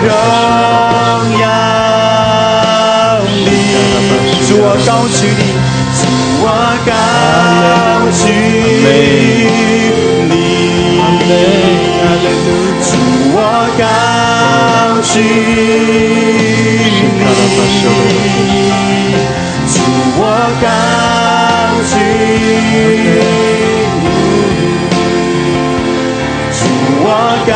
荣耀你，主我高举你，主我高举你，主我高举你，主我高举你，主我高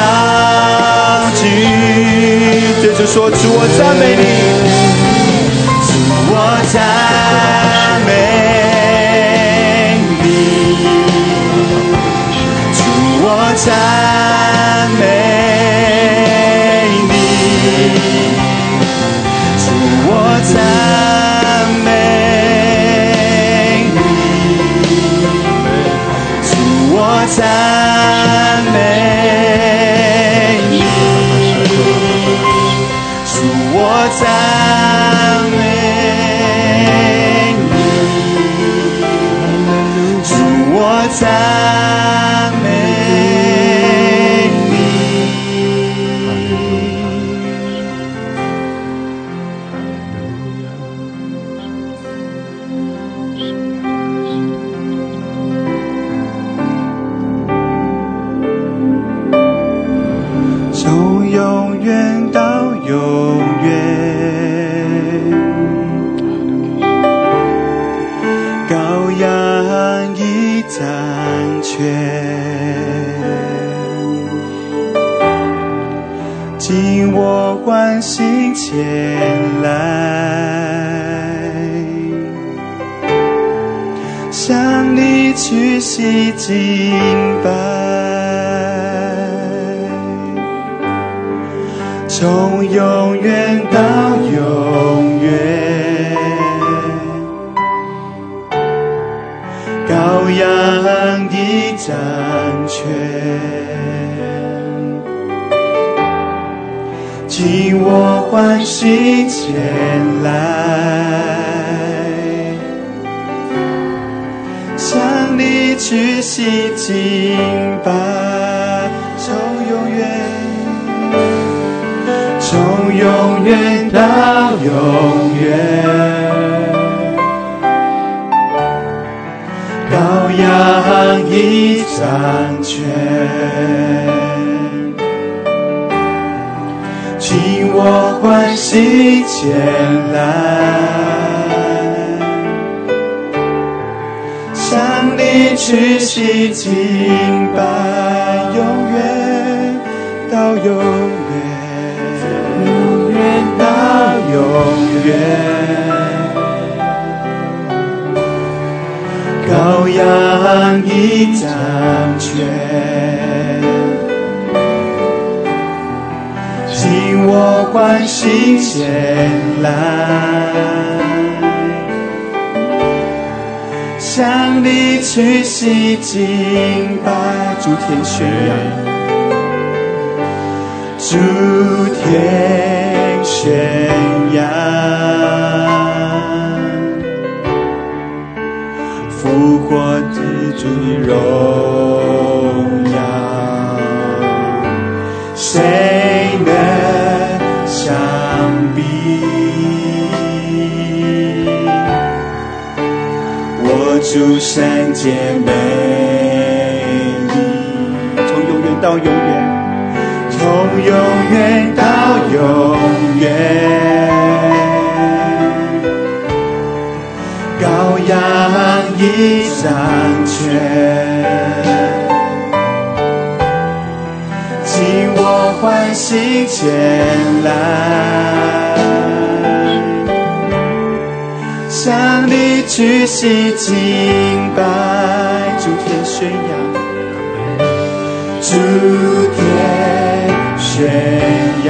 对着说，祝我赞美你，主我赞美你，主请请我欢喜前来，向你去洗敬拜，从永远，从永远到永远，羔羊已掌权。我欢喜前来，向你去洗敬拜，永远到永远，永远到永远，羔羊已掌权。我欢喜前来，向你去洗敬拜，诸天宣扬，诸天宣扬，复活之主荣主圣洁美丽，从永远到永远，从永远到永远，羔羊已掌权，请我欢喜前来。向你去洗敬拜，诸天宣扬，诸天宣扬，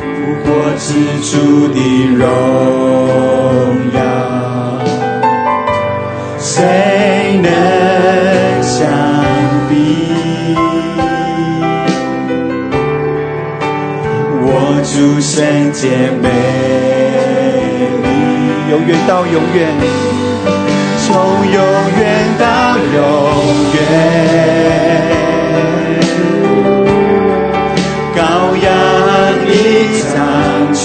复活之主的荣耀，谁能相主圣洁美。丽，永远到永远，从永远到永远，羔羊已掌权，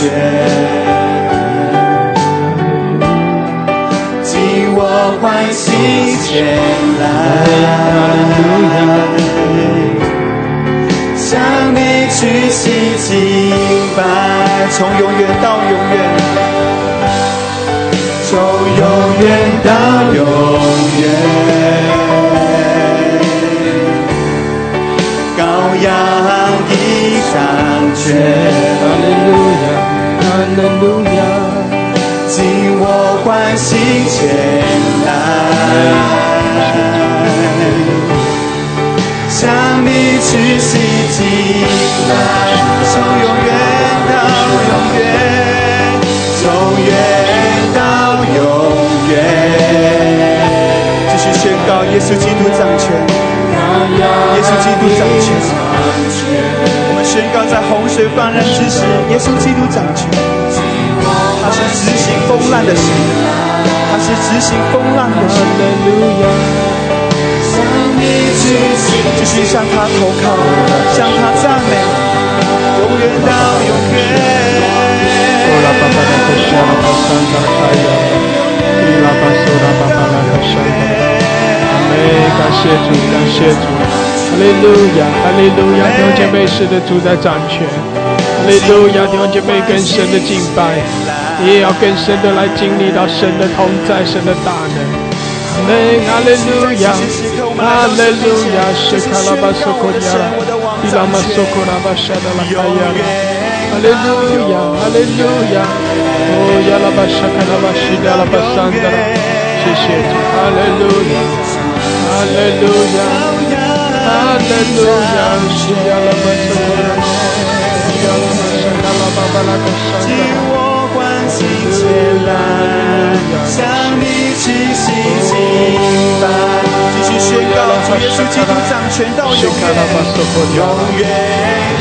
尽我欢喜前来，向你去洗净。从永远到永远，从永远到永远，羔羊已掌权。哈利路亚，哈利路亚，尽我欢喜前来，向你去洗净来，从永远到。永远，从远到永远，继续宣告耶稣基督掌权，耶稣基督掌权。我们宣告在洪水泛滥之时，耶稣基督掌权。他是执行风浪的神，他是执行风浪的神。继续向他投靠，向他赞美，永远到永远。感谢主，感谢主，哈利路亚，哈利路亚，弟兄姐妹，是的主在掌权，哈利路亚，弟兄姐妹更深的敬拜，你也要更深的来经历到神的同在，神的大能，阿门，哈利路亚，哈利路亚，是卡拉巴索科亚，伊拉玛索科拉巴沙达拉卡亚，哈利路亚，哈利路亚，哦亚拉巴沙卡拉巴西达拉巴桑达，谢谢主，哈利路亚，哈利路亚，哈利路亚，是亚拉巴索科拉，亚拉巴沙卡拉巴巴拉卡沙达。前来向你去洗净白，继续宣告。主耶稣基督掌权到永远，永远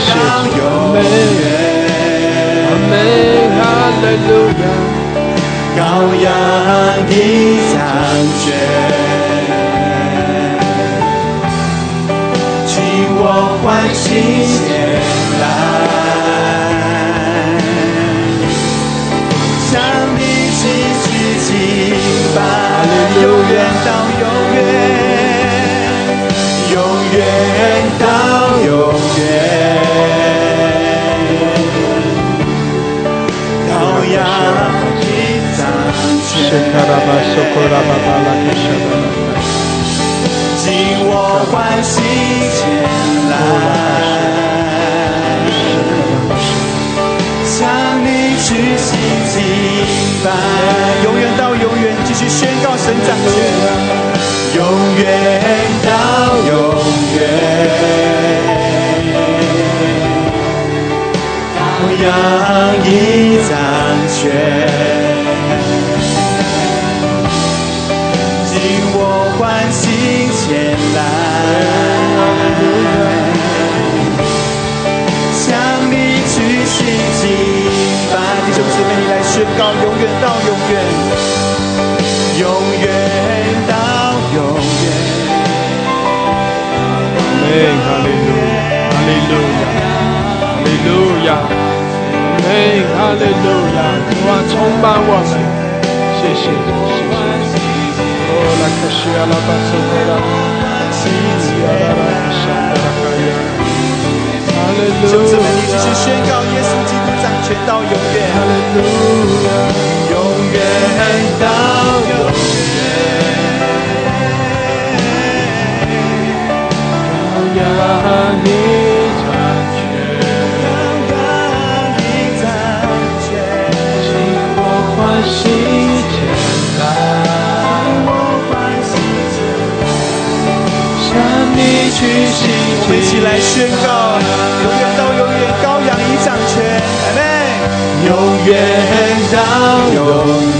到永远。阿门，哈利路亚，羔羊的掌权，请我欢喜永远到永远，永远到永远，羔羊的掌权，尽我欢喜前来，向你去洗净拜，永远到永远。继续宣告神掌权，永远到永远。羔羊已掌权，宣告，永远到永远。永远到永远。阿门，哈利路亚，哈利路亚，哈利路亚，阿门，哈利路亚，主啊，充满我们，谢谢，谢谢。哦，拉克西阿拉巴索克拉，西西阿拉拉沙达拉卡亚，哈利路亚。到永远，哈利路亚，永远到永远。让你掌权，请我欢喜前来，向你去洗净。我们一起来宣告，永远到永远，远到永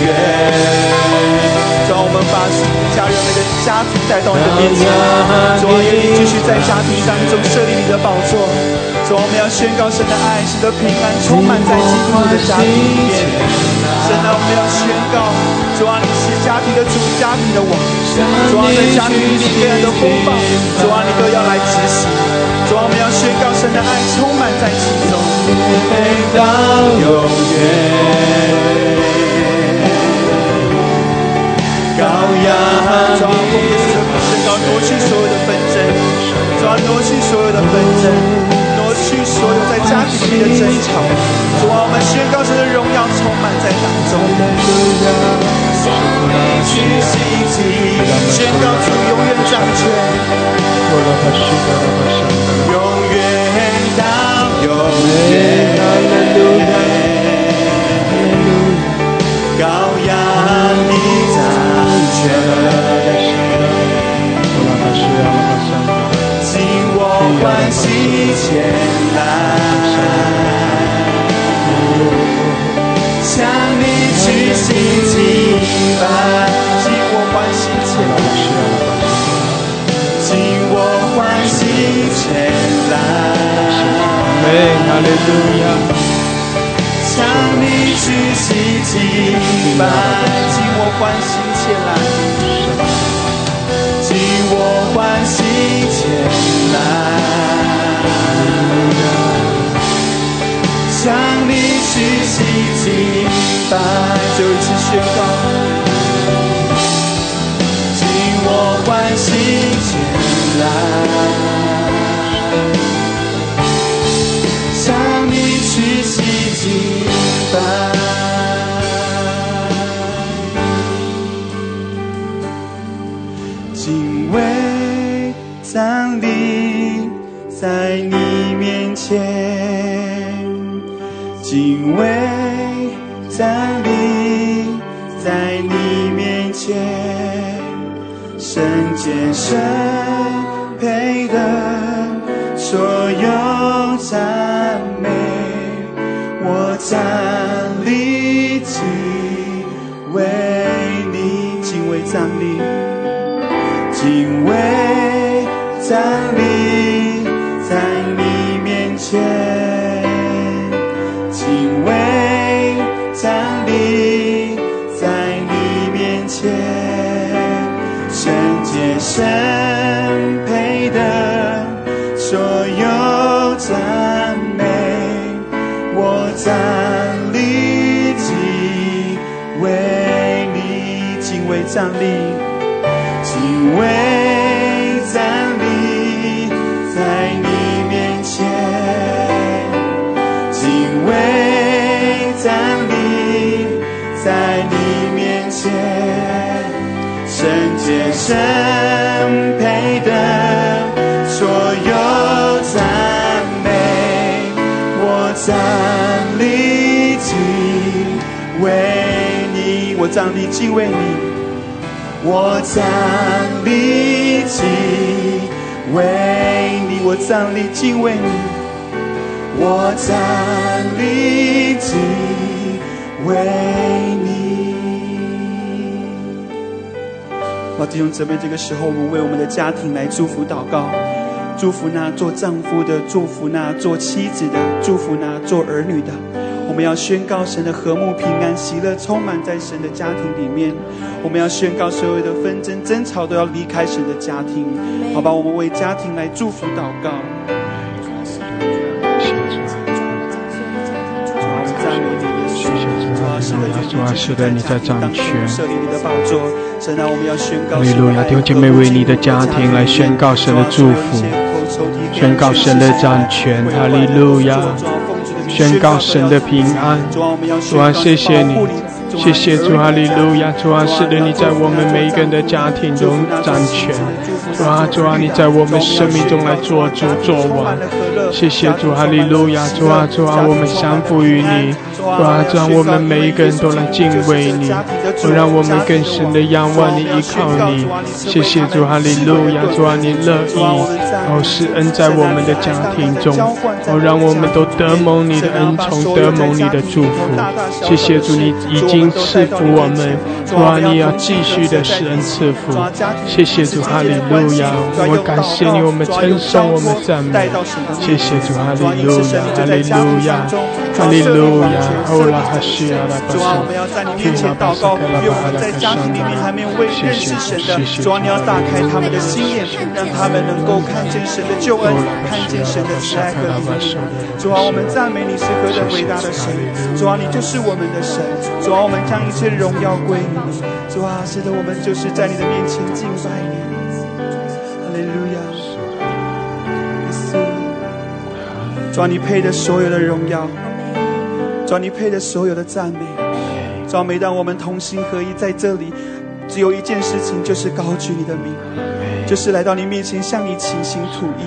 远。让我们把家人们的家族带到你的面前，主啊，愿你继续在家庭当中设立你的宝座。主啊，我们要宣告神的爱，使得平安充满在基督的家庭里面。神啊，我们要宣告，主啊，你是家庭的主，家庭的王。主啊，在家庭里面各样的风暴，主啊，你都要来执行。主啊，我们要宣告神的爱充满在其中，到永远。羔羊，抓奉耶稣的名宣告，挪去所有的纷争，抓挪去所有的纷争，所有在家庭里的争吵。主啊，我们宣告神的荣耀充满在当中。宣告主永远掌权，永远到永远。羔羊的掌权，请我欢喜前去洗净拜，请我欢喜前来，请我欢喜前来，哈利路亚。向你去洗净吧，请我欢喜前来，请我欢喜前来，向你去洗净吧，就一起宣告，请我欢喜前来，向你去洗净。站立在你面前，敬畏圣洁圣洁圣配的所有赞美，我站立敬为你，我站立敬为你。我站立敬为你，我站立敬为你，我站立敬为你。好，弟兄姊妹，这个时候我们为我们的家庭来祝福祷告，祝福那做丈夫的，祝福那做妻子的，祝福那做儿女的。我们要宣告神的和睦、平安、喜乐充满在神的家庭里面。我们要宣告所有的纷争、争吵都要离开神的家庭。好吧，我们为家庭来祝福祷告。主啊，主啊是的，你在掌权。哈利路亚，弟兄姐妹为你的家庭来宣告神的祝福，宣告神的掌权。哈利路亚，宣告神的平安。主啊，谢谢你，谢谢主，哈利路亚。主啊，是的，你在我们每一个人的家庭中掌权。主啊，主啊，你在我们生命中来做主做王。谢谢主，哈利路亚。主啊，主啊，我们降服于你。主啊，主啊，我们每一个人都来敬畏你。我，让我们更深的仰望你，依靠你。谢谢主，哈利路亚。主啊，你乐意哦施恩在我们的家庭中，哦让我们都得蒙你的恩宠，得蒙你的祝福。谢谢主，你已经赐福我们。主啊，你要继续的施恩赐福。谢谢主，哈利路亚。我感谢你，我们称颂，我们赞美。谢谢主，哈利路亚，哈利路亚，哈利路亚。主啊，我们要在你面前祷告，愿我们在家庭里面还没有为认识神的，主啊，你要打开他们的心眼，让他们能够看见神的救恩，看见神的慈爱和怜悯。主啊，我们赞美你是何等伟大的神，主啊，你就是我们的神，主啊，我们将一切荣耀归你，主啊，是的，我们就是在你的面前敬拜你，哈利路亚，主啊，你配的所有的荣耀。主，你配得所有的赞美。主，每当我们同心合一在这里，只有一件事情，就是高举你的名，就是来到你面前向你倾心吐意。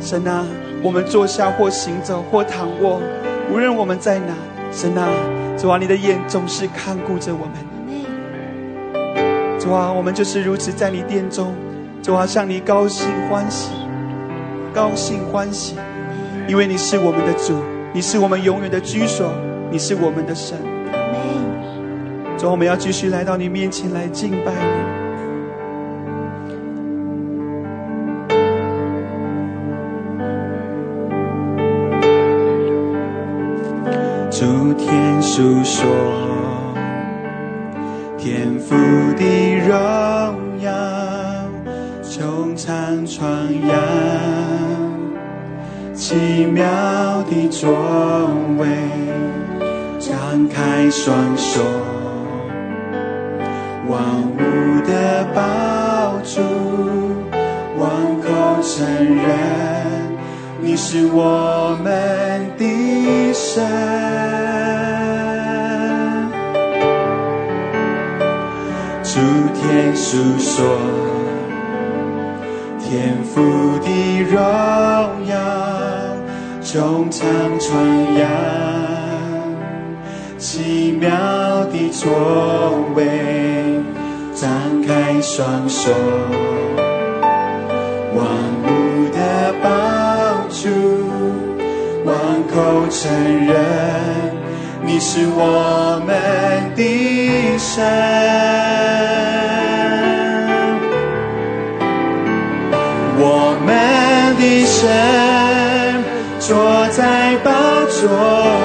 神啊，我们坐下或行走或躺卧，无论我们在哪，神啊，主啊，你的眼总是看顾着我们。主啊，我们就是如此在你殿中，主啊，向你高兴欢喜，高兴欢喜，因为你是我们的主。你是我们永远的居所，你是我们的神。主，我们要继续来到你面前来敬拜你。诸天述说天父的荣耀，穹苍传扬。奇妙的作为，张开双手，万物的宝珠，万口承认你是我们的神。诸天述说天父的荣，中常传扬，奇妙的作为，张开双手，万物的帮助，万口承认，你是我们的神。我们的神坐在宝座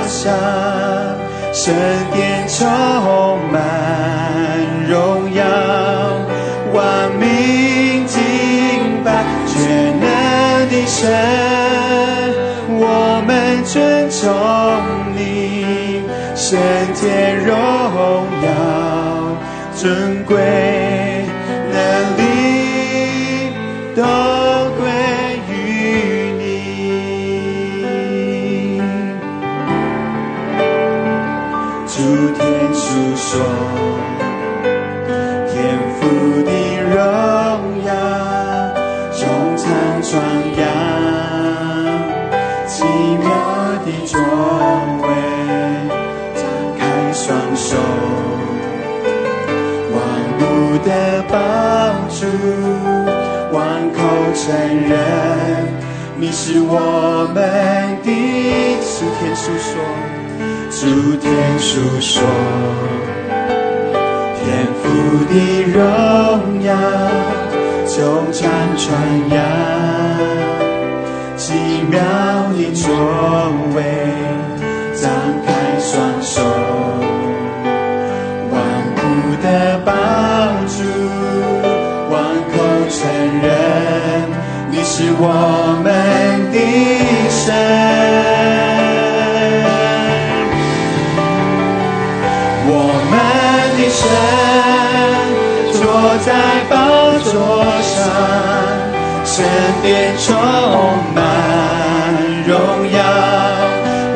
上，圣殿充满荣耀，万民敬拜全能的神，我们尊重你，圣殿荣耀尊贵承认你是我们的主天诉说，主天诉说，天父的荣耀纠缠传扬，奇妙的作为，是我们的神，我们的神坐在宝座上，身边充满荣耀，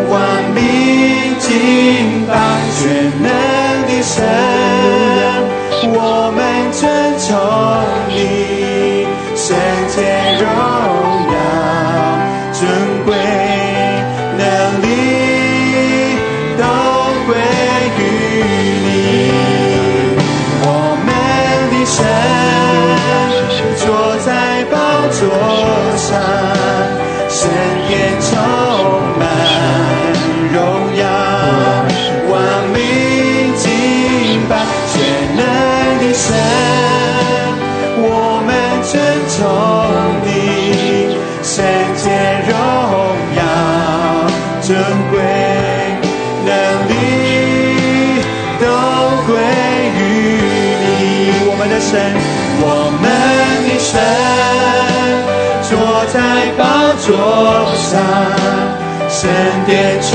万民敬拜全能的神，我们的神，坐在宝座上，圣殿充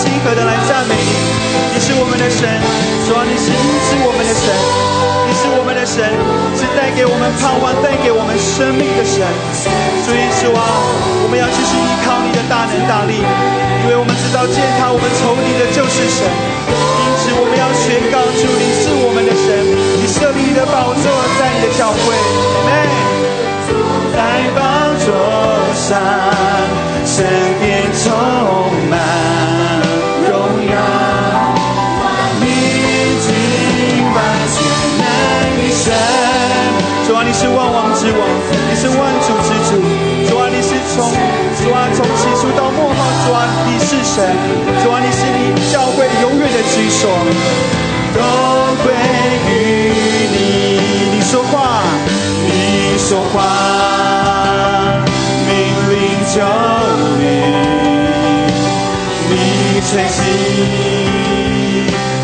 心和的来赞美你。你是我们的神，主啊，你是医治我们的神，你是我们的神，是带给我们盼望、带给我们生命的神。所以主啊，我们要继续依靠你的大能大力，因为我们知道践踏我们仇敌的就是神。因此，我们要宣告主，你是我们的神，你设立你的宝座在你的教会，在宝座上。圣殿充你是万王之王，你是万主之主。主啊，你是从主啊从起初到末后，主啊你是神。主啊，你是你教会永远的居所，都归于你。你说话，你说话，命令就灵，你吹息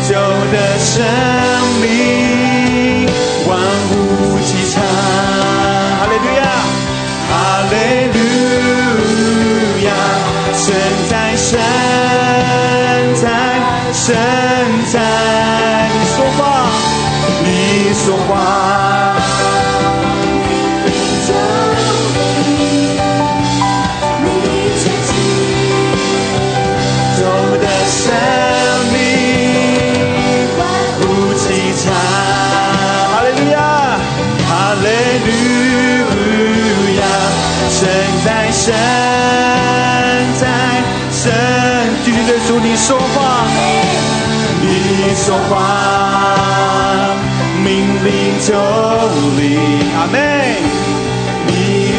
就得生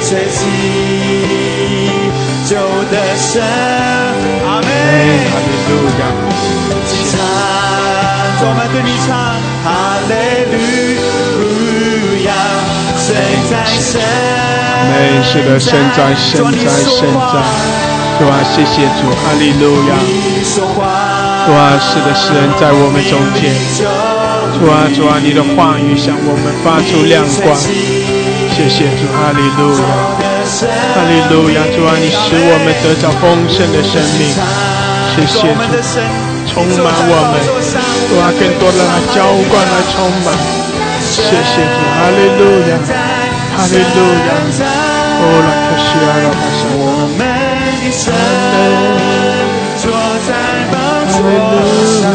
你吹气就得生，阿门。哈利路亚，唱，我们对你唱，哈利路亚，神在神，美是的，神在，神在，神在。主啊，谢谢主，哈利路亚。你说话，主啊，是的，神在我们中间。主啊，主啊，你的话语向我们发出亮光。谢谢主，哈利路亚，哈利路亚。主啊，你使我们得着丰盛的生命。谢谢主，充满我们。主啊，更多的来浇灌，来充满。谢谢主，哈利路亚，哈利路亚。哦，拉克西亚拉巴沙我们的神坐在宝座上，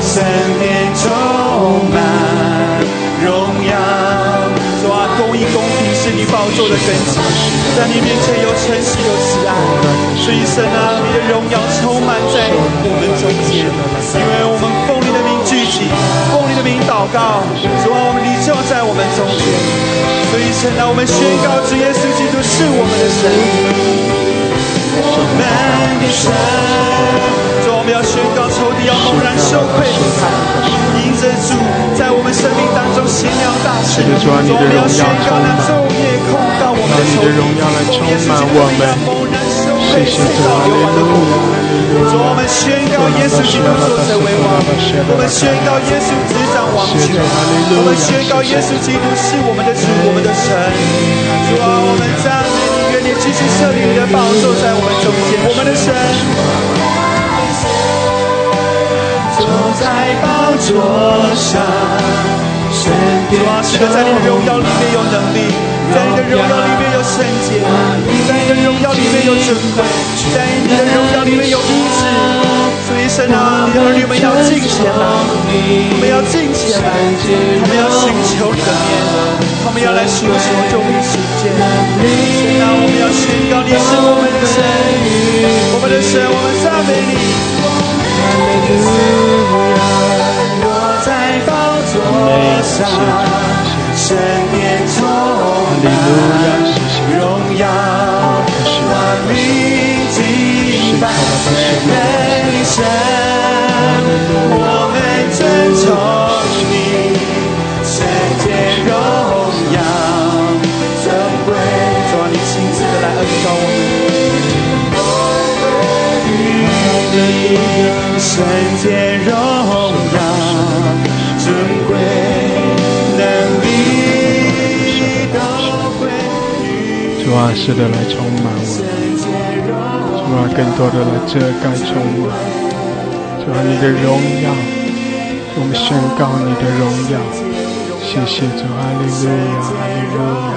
圣殿充满宝座的根基，在你面前有诚实有慈爱。所以神啊，你的荣耀充满在我们中间，因为我们奉你的名聚集，奉你的名祷告。主啊，我们你就在我们中间。所以神啊，我们宣告主耶稣基督是我们的神。我们的神，我们要宣告仇敌要猛然羞愧不堪，因着主在我们。生命当中行了大事。是的主啊你的我们。要宣告那荣耀充满昼夜控告我们。的仇敌，让你的荣耀来充满我们。猛然羞愧谢谢主，哈利路，主，我们。宣告耶稣基督做成为王，我们。宣告耶稣执掌王权，我们。宣告耶稣基督是我们。的主，我们。的神。主啊，我们。赞美你，愿你继续设立你的宝座在我们。中间，我们。的神。坐在宝座上，神主啊，是的，在你的荣耀里面有能力，在你的荣耀里面有圣洁，在你的荣耀里面有尊贵，在你的荣耀里面有医治。所以神啊，你儿女们要进前来，我们要进前来，他们要寻求你的面，他们要来寻求救你世界。神啊，我们要宣告你是我们的神，我们的神，我们赞美你。落在宝座上，圣殿充满荣耀，万民敬拜美神，我们尊崇们。圣洁荣耀，尊贵能力都主啊，是的，来充满我们。主啊，更多的来遮盖充满。主啊，你的荣耀，我们宣告你的荣耀。谢谢主，哈利路亚，哈利路亚。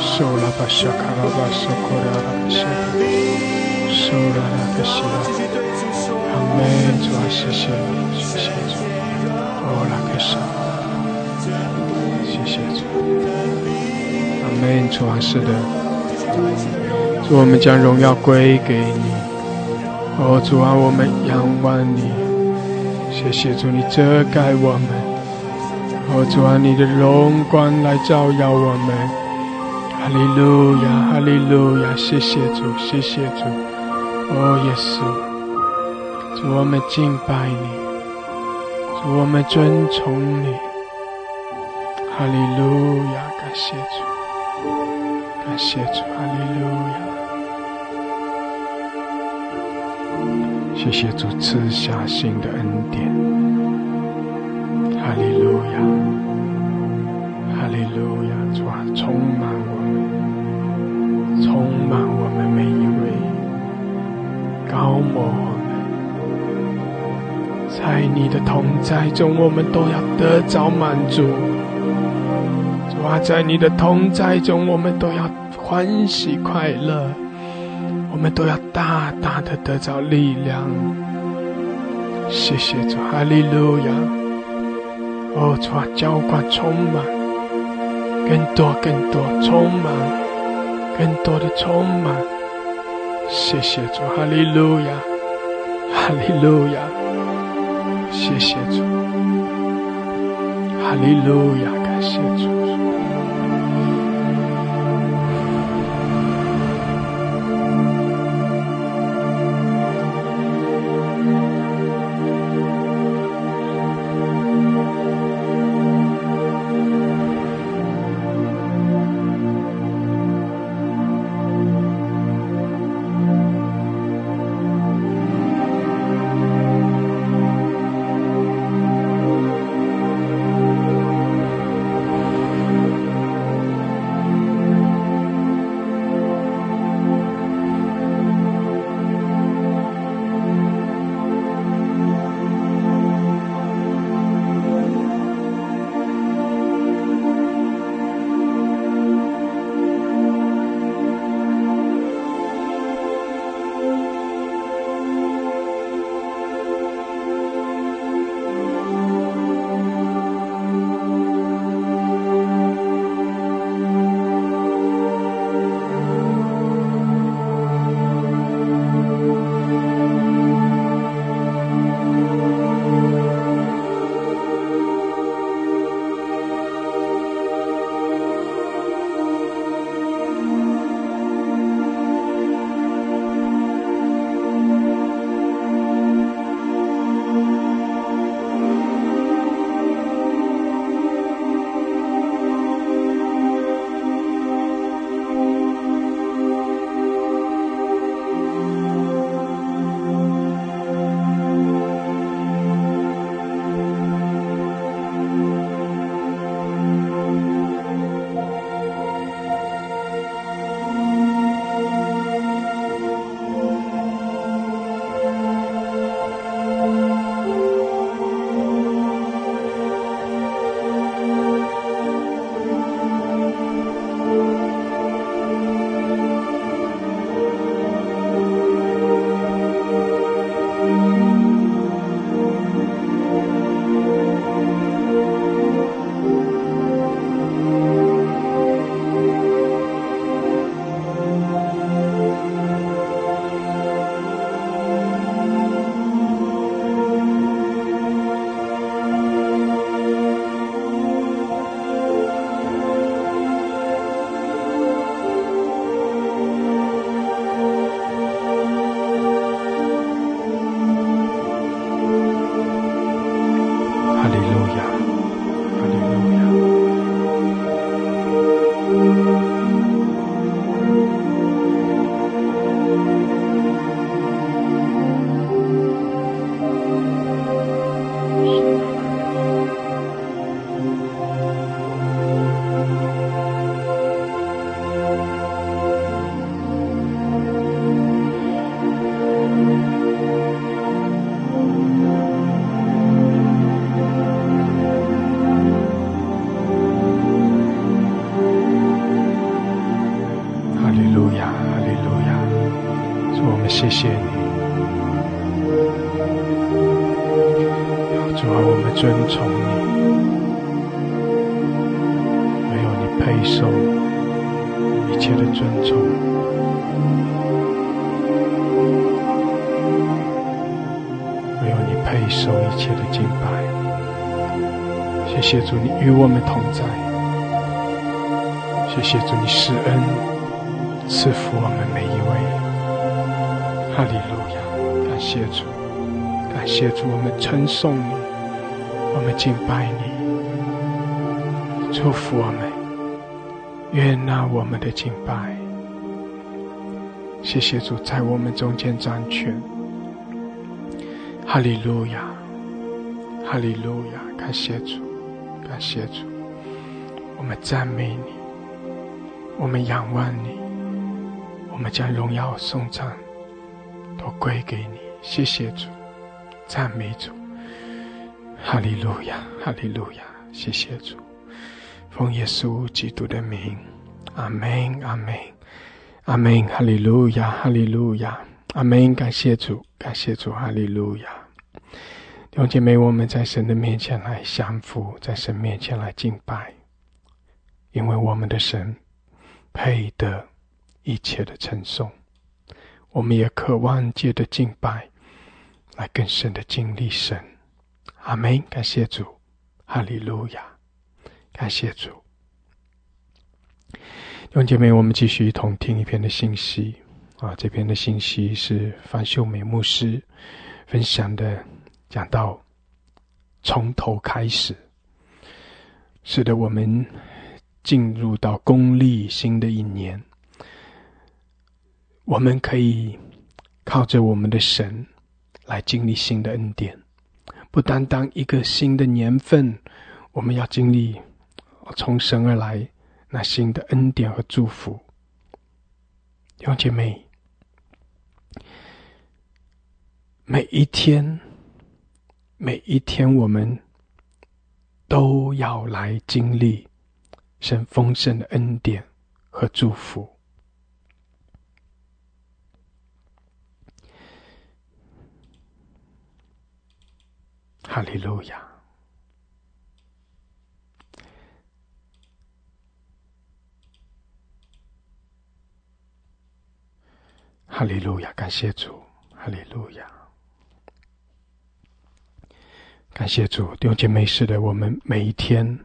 受拉巴沙卡拉巴索科拉拉巴沙，受拉拉巴西拉。阿门，主啊，谢谢你，谢谢主。哦，拉克沙，谢谢主。阿门，主啊，是的。主，我们将荣耀归给你。哦，主啊，我们仰望你。谢谢主，你遮盖我们。哦，主啊，你的荣光来照耀我们。哈利路亚，哈利路亚，谢谢主，谢谢主。哦，耶稣，我们敬拜你，我们尊崇你。哈利路亚，感谢主，感谢主，哈利路亚。谢谢主赐下新的恩典。哈利路亚，你的同在中，我们都要得着满足。主啊，在你的同在中，我们都要欢喜快乐，我们都要大大的得着力量。谢谢主，哈利路亚。哦，主啊，浇灌充满，更多更多充满，更多的充满。谢谢主，哈利路亚，哈利路亚，谢谢主，哈利路亚，感谢主。谢谢你，主啊，我们尊崇你，没有你配受一切的尊崇，没有你配受一切的敬拜。谢谢主，你与我们同在。谢谢主，你施恩赐福我们每一位。哈利路亚，感谢主，感谢主，我们称颂你，我们敬拜你，祝福我们，悦纳我们的敬拜。谢谢主，在我们中间掌权。哈利路亚，哈利路亚，感谢主，感谢主，我们赞美你，我们仰望你，我们将荣耀颂赞都归给你。谢谢主，赞美主，哈利路亚，哈利路亚，谢谢主，奉耶稣基督的名，阿门，阿门。阿门，哈利路亚，哈利路亚，阿门。感谢主，感谢主，哈利路亚。弟兄姐妹，我们在神的面前来降服，在神面前来敬拜，因为我们的神配得一切的称颂。我们也渴望借着敬拜来更深的经历神。阿门。感谢主，哈利路亚，感谢主。弟兄姐妹，我们继续一同听一篇的信息啊！这篇的信息是范秀美牧师分享的，讲到从头开始，使得我们进入到公历新的一年，我们可以靠着我们的神来经历新的恩典，不单单一个新的年份，我们要经历从神而来。那新的恩典和祝福，弟兄姐妹，每一天，每一天，我们都要来经历神丰盛的恩典和祝福。哈利路亚。哈利路亚，感谢主，哈利路亚，感谢主，弟兄姐妹，是的，我们每一天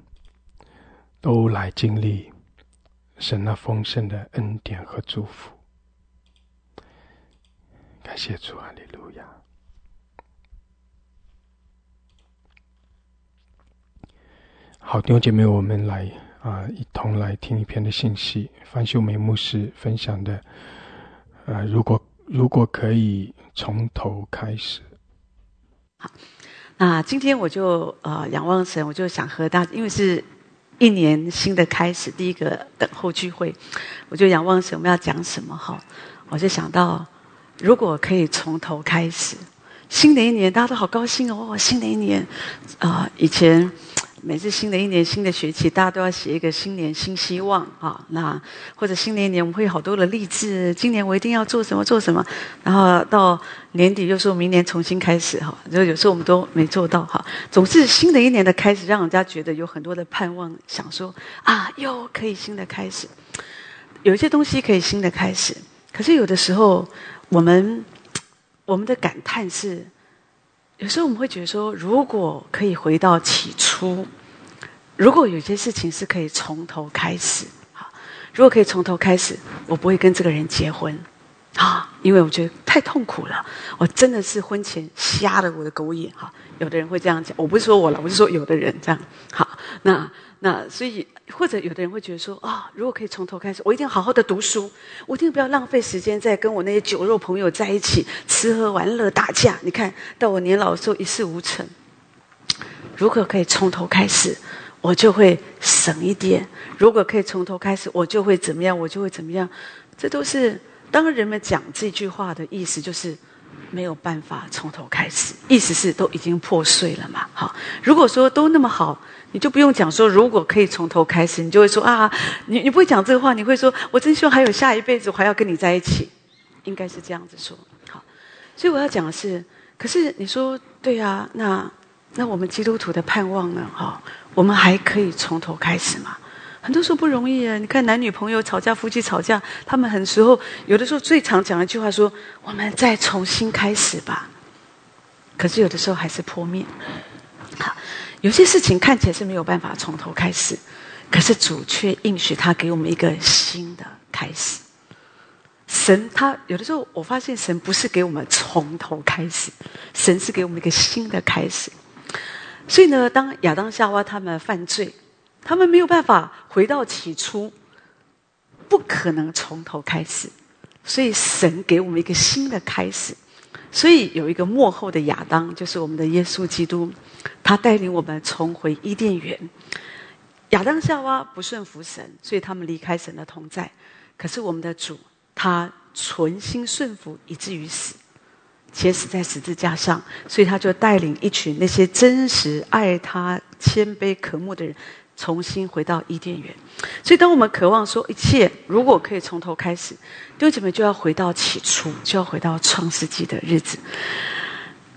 都来经历神那丰盛的恩典和祝福。感谢主，哈利路亚。好，弟兄姐妹，我们来啊，一同来听一篇的信息，范秀梅牧师分享的。呃，如果如果可以从头开始，好，那今天我就呃仰望神，我就想和大家，因为是一年新的开始，第一个等候聚会，我就仰望神，我们要讲什么哈？我就想到，如果可以从头开始，新的一年大家都好高兴哦，新的一年啊，以前。每次新的一年、新的学期，大家都要写一个新年新希望啊。那或者新的一年，我们会有好多的励志。今年我一定要做什么做什么，然后到年底又说明年重新开始哈。就有时候我们都没做到哈。总是新的一年的开始，让人家觉得有很多的盼望，想说啊，又可以新的开始。有一些东西可以新的开始，可是有的时候我们我们的感叹是。有时候我们会觉得说，如果可以回到起初，如果有些事情是可以从头开始，好，如果可以从头开始，我不会跟这个人结婚，啊，因为我觉得太痛苦了，我真的是婚前瞎了我的狗眼，哈，有的人会这样讲，我不是说我了，我是说有的人这样，好，那。那所以，或者有的人会觉得说啊，如果可以从头开始，我一定好好的读书，我一定不要浪费时间在跟我那些酒肉朋友在一起吃喝玩乐打架。你看到我年老的时候一事无成。如果可以从头开始，我就会省一点；如果可以从头开始，我就会怎么样？我就会怎么样？这都是当人们讲这句话的意思，就是没有办法从头开始，意思是都已经破碎了嘛。好，如果说都那么好。你就不用讲说，如果可以从头开始，你就会说啊，你你不会讲这个话，你会说，我真希望还有下一辈子，我还要跟你在一起，应该是这样子说。好，所以我要讲的是，可是你说对啊，那那我们基督徒的盼望呢？哈，我们还可以从头开始吗？很多时候不容易啊。你看男女朋友吵架，夫妻吵架，他们很时候有的时候最常讲一句话说，我们再重新开始吧。可是有的时候还是破灭。好。有些事情看起来是没有办法从头开始，可是主却应许他给我们一个新的开始。神他有的时候，我发现神不是给我们从头开始，神是给我们一个新的开始。所以呢，当亚当夏娃他们犯罪，他们没有办法回到起初，不可能从头开始。所以神给我们一个新的开始。所以有一个幕后的亚当，就是我们的耶稣基督，他带领我们重回伊甸园。亚当夏娃不顺服神，所以他们离开神的同在。可是我们的主。他存心顺服，以至于死，且死在十字架上。所以他就带领一群那些真实爱他、谦卑渴慕的人，重新回到伊甸园。所以，当我们渴望说一切如果可以从头开始，弟兄姐妹就要回到起初，就要回到创世纪的日子。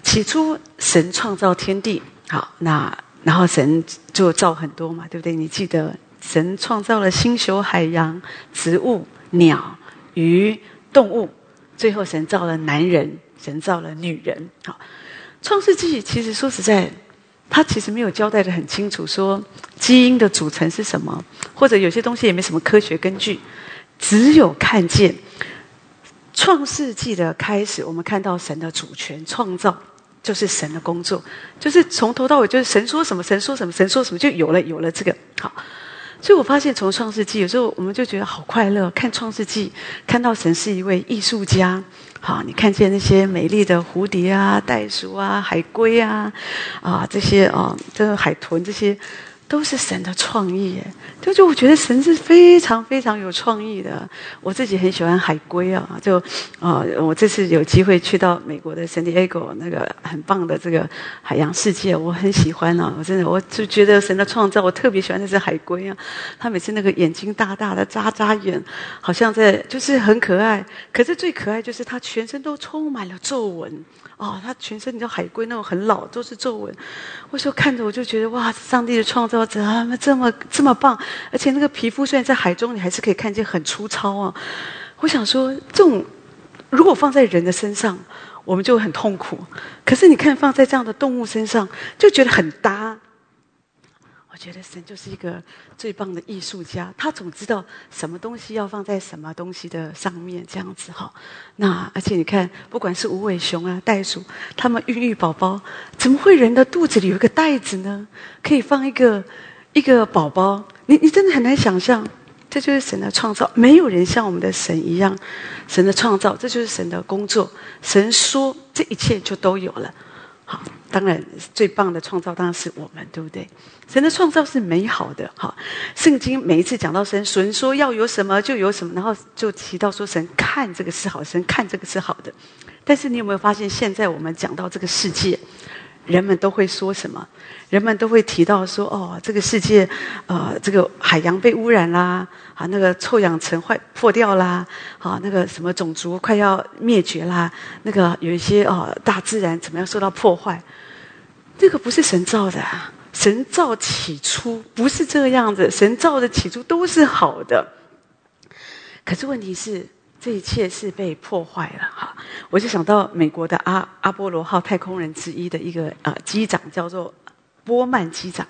起初，神创造天地，好，那然后神就造很多嘛，对不对？你记得，神创造了星球、海洋、植物、鸟。鱼、动物，最后神造了男人，神造了女人。好，创世纪其实说实在，他其实没有交代的很清楚，说基因的组成是什么，或者有些东西也没什么科学根据，只有看见创世纪的开始，我们看到神的主权，创造就是神的工作，就是从头到尾就是神说什么，神说什么，神说什么就有了，有了这个好。所以我发现，从创世纪有时候我们就觉得好快乐，看创世纪，看到神是一位艺术家。好，你看见那些美丽的蝴蝶啊、袋鼠啊、海龟啊，啊，这些啊，这个海豚这些。都是神的创意，耶，就就我觉得神是非常非常有创意的。我自己很喜欢海龟啊，就啊，我这次有机会去到美国的 San Diego 那个很棒的这个海洋世界，我很喜欢啊，我真的我就觉得神的创造，我特别喜欢那只海龟啊。它每次那个眼睛大大的，眨眨眼，好像在就是很可爱。可是最可爱就是它全身都充满了皱纹。哦，它全身你知道海龟那种很老都是皱纹，我说看着我就觉得哇，上帝的创造怎么这么这么棒？而且那个皮肤虽然在海中，你还是可以看见很粗糙啊。我想说，这种如果放在人的身上，我们就很痛苦；可是你看放在这样的动物身上，就觉得很搭。觉得神就是一个最棒的艺术家，他总知道什么东西要放在什么东西的上面，这样子哈。那而且你看，不管是无尾熊啊、袋鼠，他们孕育宝宝，怎么会人的肚子里有一个袋子呢？可以放一个一个宝宝？你你真的很难想象，这就是神的创造。没有人像我们的神一样，神的创造，这就是神的工作。神说，这一切就都有了。好，当然最棒的创造当然是我们，对不对？神的创造是美好的。好，圣经每一次讲到神，神说要有什么就有什么，然后就提到说神看这个是好，神看这个是好的。但是你有没有发现，现在我们讲到这个世界？人们都会说什么？人们都会提到说：“哦，这个世界，呃，这个海洋被污染啦，啊，那个臭氧层坏破掉啦，啊，那个什么种族快要灭绝啦，那个有一些哦，大自然怎么样受到破坏？这个不是神造的，神造起初不是这个样子，神造的起初都是好的。可是问题是。”这一切是被破坏了哈！我就想到美国的阿阿波罗号太空人之一的一个呃机长叫做波曼机长。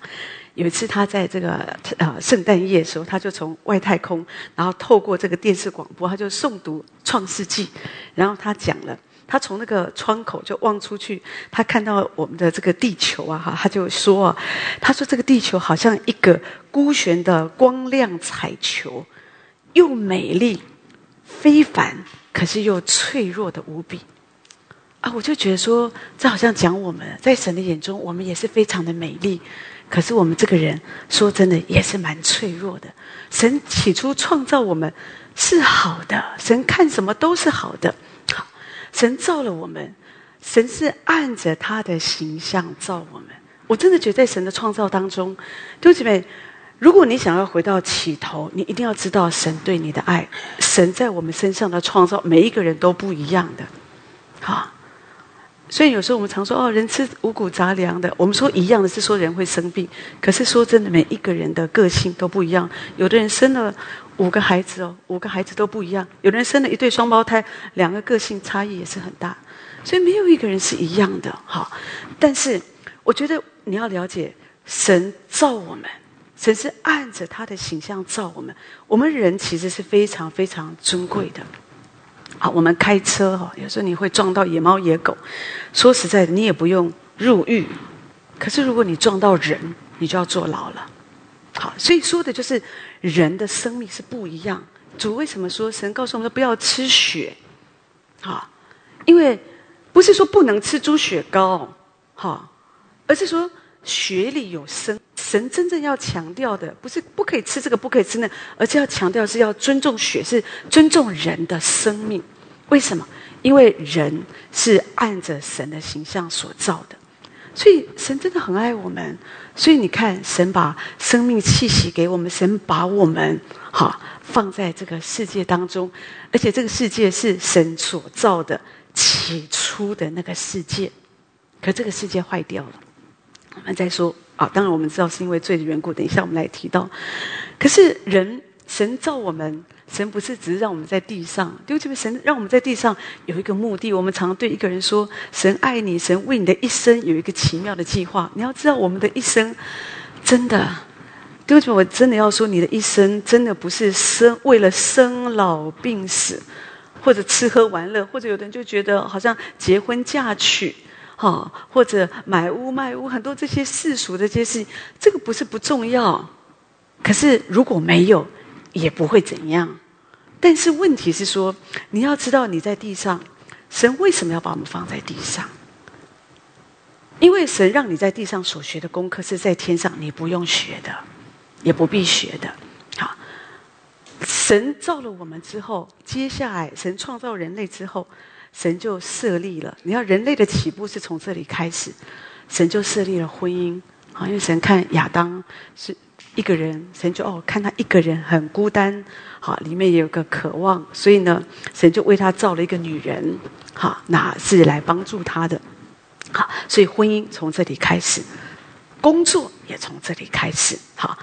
有一次他在这个呃圣诞夜的时候，他就从外太空，然后透过这个电视广播，他就诵读创世纪，然后他讲了，他从那个窗口就望出去，他看到我们的这个地球啊哈，他就说啊，他说这个地球好像一个孤悬的光亮彩球，又美丽。非凡，可是又脆弱的无比啊！我就觉得说，这好像讲我们在神的眼中，我们也是非常的美丽。可是我们这个人，说真的，也是蛮脆弱的。神起初创造我们是好的，神看什么都是好的。好，神造了我们，神是按着他的形象造我们。我真的觉得，在神的创造当中，弟兄姐妹。如果你想要回到起头，你一定要知道神对你的爱，神在我们身上的创造，每一个人都不一样的，好。所以有时候我们常说哦，人吃五谷杂粮的，我们说一样的是说人会生病，可是说真的，每一个人的个性都不一样。有的人生了五个孩子哦，五个孩子都不一样；有的人生了一对双胞胎，两个个性差异也是很大。所以没有一个人是一样的，哈。但是我觉得你要了解。神造我们，神是按着他的形象造我们。我们人其实是非常非常尊贵的。啊，我们开车哈，有时候你会撞到野猫野狗。说实在的，你也不用入狱。可是如果你撞到人，你就要坐牢了。好，所以说的就是人的生命是不一样。主为什么说神告诉我们说不要吃血？好，因为不是说不能吃猪血糕，哈，而是说血里有生。神真正要强调的不是不可以吃这个，不可以吃那，而是要强调是要尊重血，是尊重人的生命。为什么？因为人是按着神的形象所造的，所以神真的很爱我们。所以你看，神把生命气息给我们，神把我们哈放在这个世界当中，而且这个世界是神所造的起初的那个世界。可这个世界坏掉了，我们再说啊。当然我们知道是因为罪的缘故。等一下我们来提到。可是人神造我们。神不是只是让我们在地上，对不起，神让我们在地上有一个目的。我们常对一个人说：“神爱你，神为你的一生有一个奇妙的计划。”你要知道，我们的一生真的，对不起，我真的要说，你的一生真的不是生为了生老病死，或者吃喝玩乐，或者有的人就觉得好像结婚嫁娶，哈，或者买屋卖屋，很多这些世俗的这些事情，这个不是不重要。可是如果没有，也不会怎样，但是问题是说，你要知道你在地上，神为什么要把我们放在地上？因为神让你在地上所学的功课是在天上你不用学的，也不必学的。好，神造了我们之后，接下来神创造人类之后，神就设立了。你要人类的起步是从这里开始，神就设立了婚姻。啊，因为神看亚当是。一个人，神就哦，看他一个人很孤单，好，里面也有个渴望，所以呢，神就为他造了一个女人，好，那是来帮助他的，好，所以婚姻从这里开始，工作也从这里开始，好，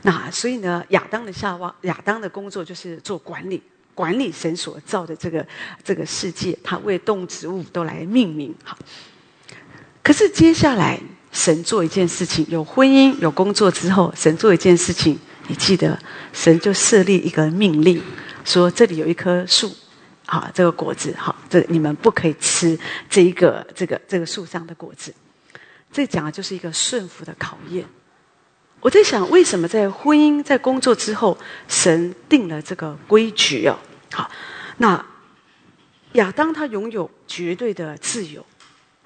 那所以呢，亚当的下望，亚当的工作就是做管理，管理神所造的这个这个世界，他为动植物都来命名，好，可是接下来。神做一件事情，有婚姻有工作之后，神做一件事情，你记得，神就设立一个命令，说这里有一棵树，好，这个果子，好，这你们不可以吃这一个这个这个树上的果子。这讲的就是一个顺服的考验。我在想，为什么在婚姻在工作之后，神定了这个规矩哦？好，那亚当他拥有绝对的自由。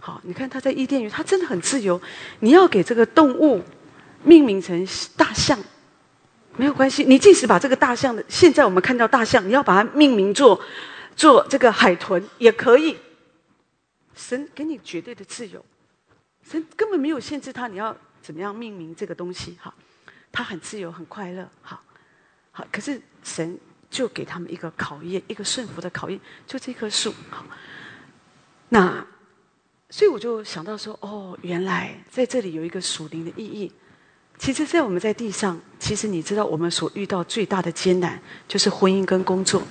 好，你看他在伊甸园，他真的很自由。你要给这个动物命名成大象，没有关系。你即使把这个大象的，现在我们看到大象，你要把它命名做做这个海豚也可以。神给你绝对的自由，神根本没有限制他，你要怎么样命名这个东西？哈，他很自由，很快乐。好，好，可是神就给他们一个考验，一个顺服的考验，就这棵树。好，那。所以我就想到说，哦，原来在这里有一个属灵的意义。其实，在我们在地上，其实你知道，我们所遇到最大的艰难就是婚姻跟工作。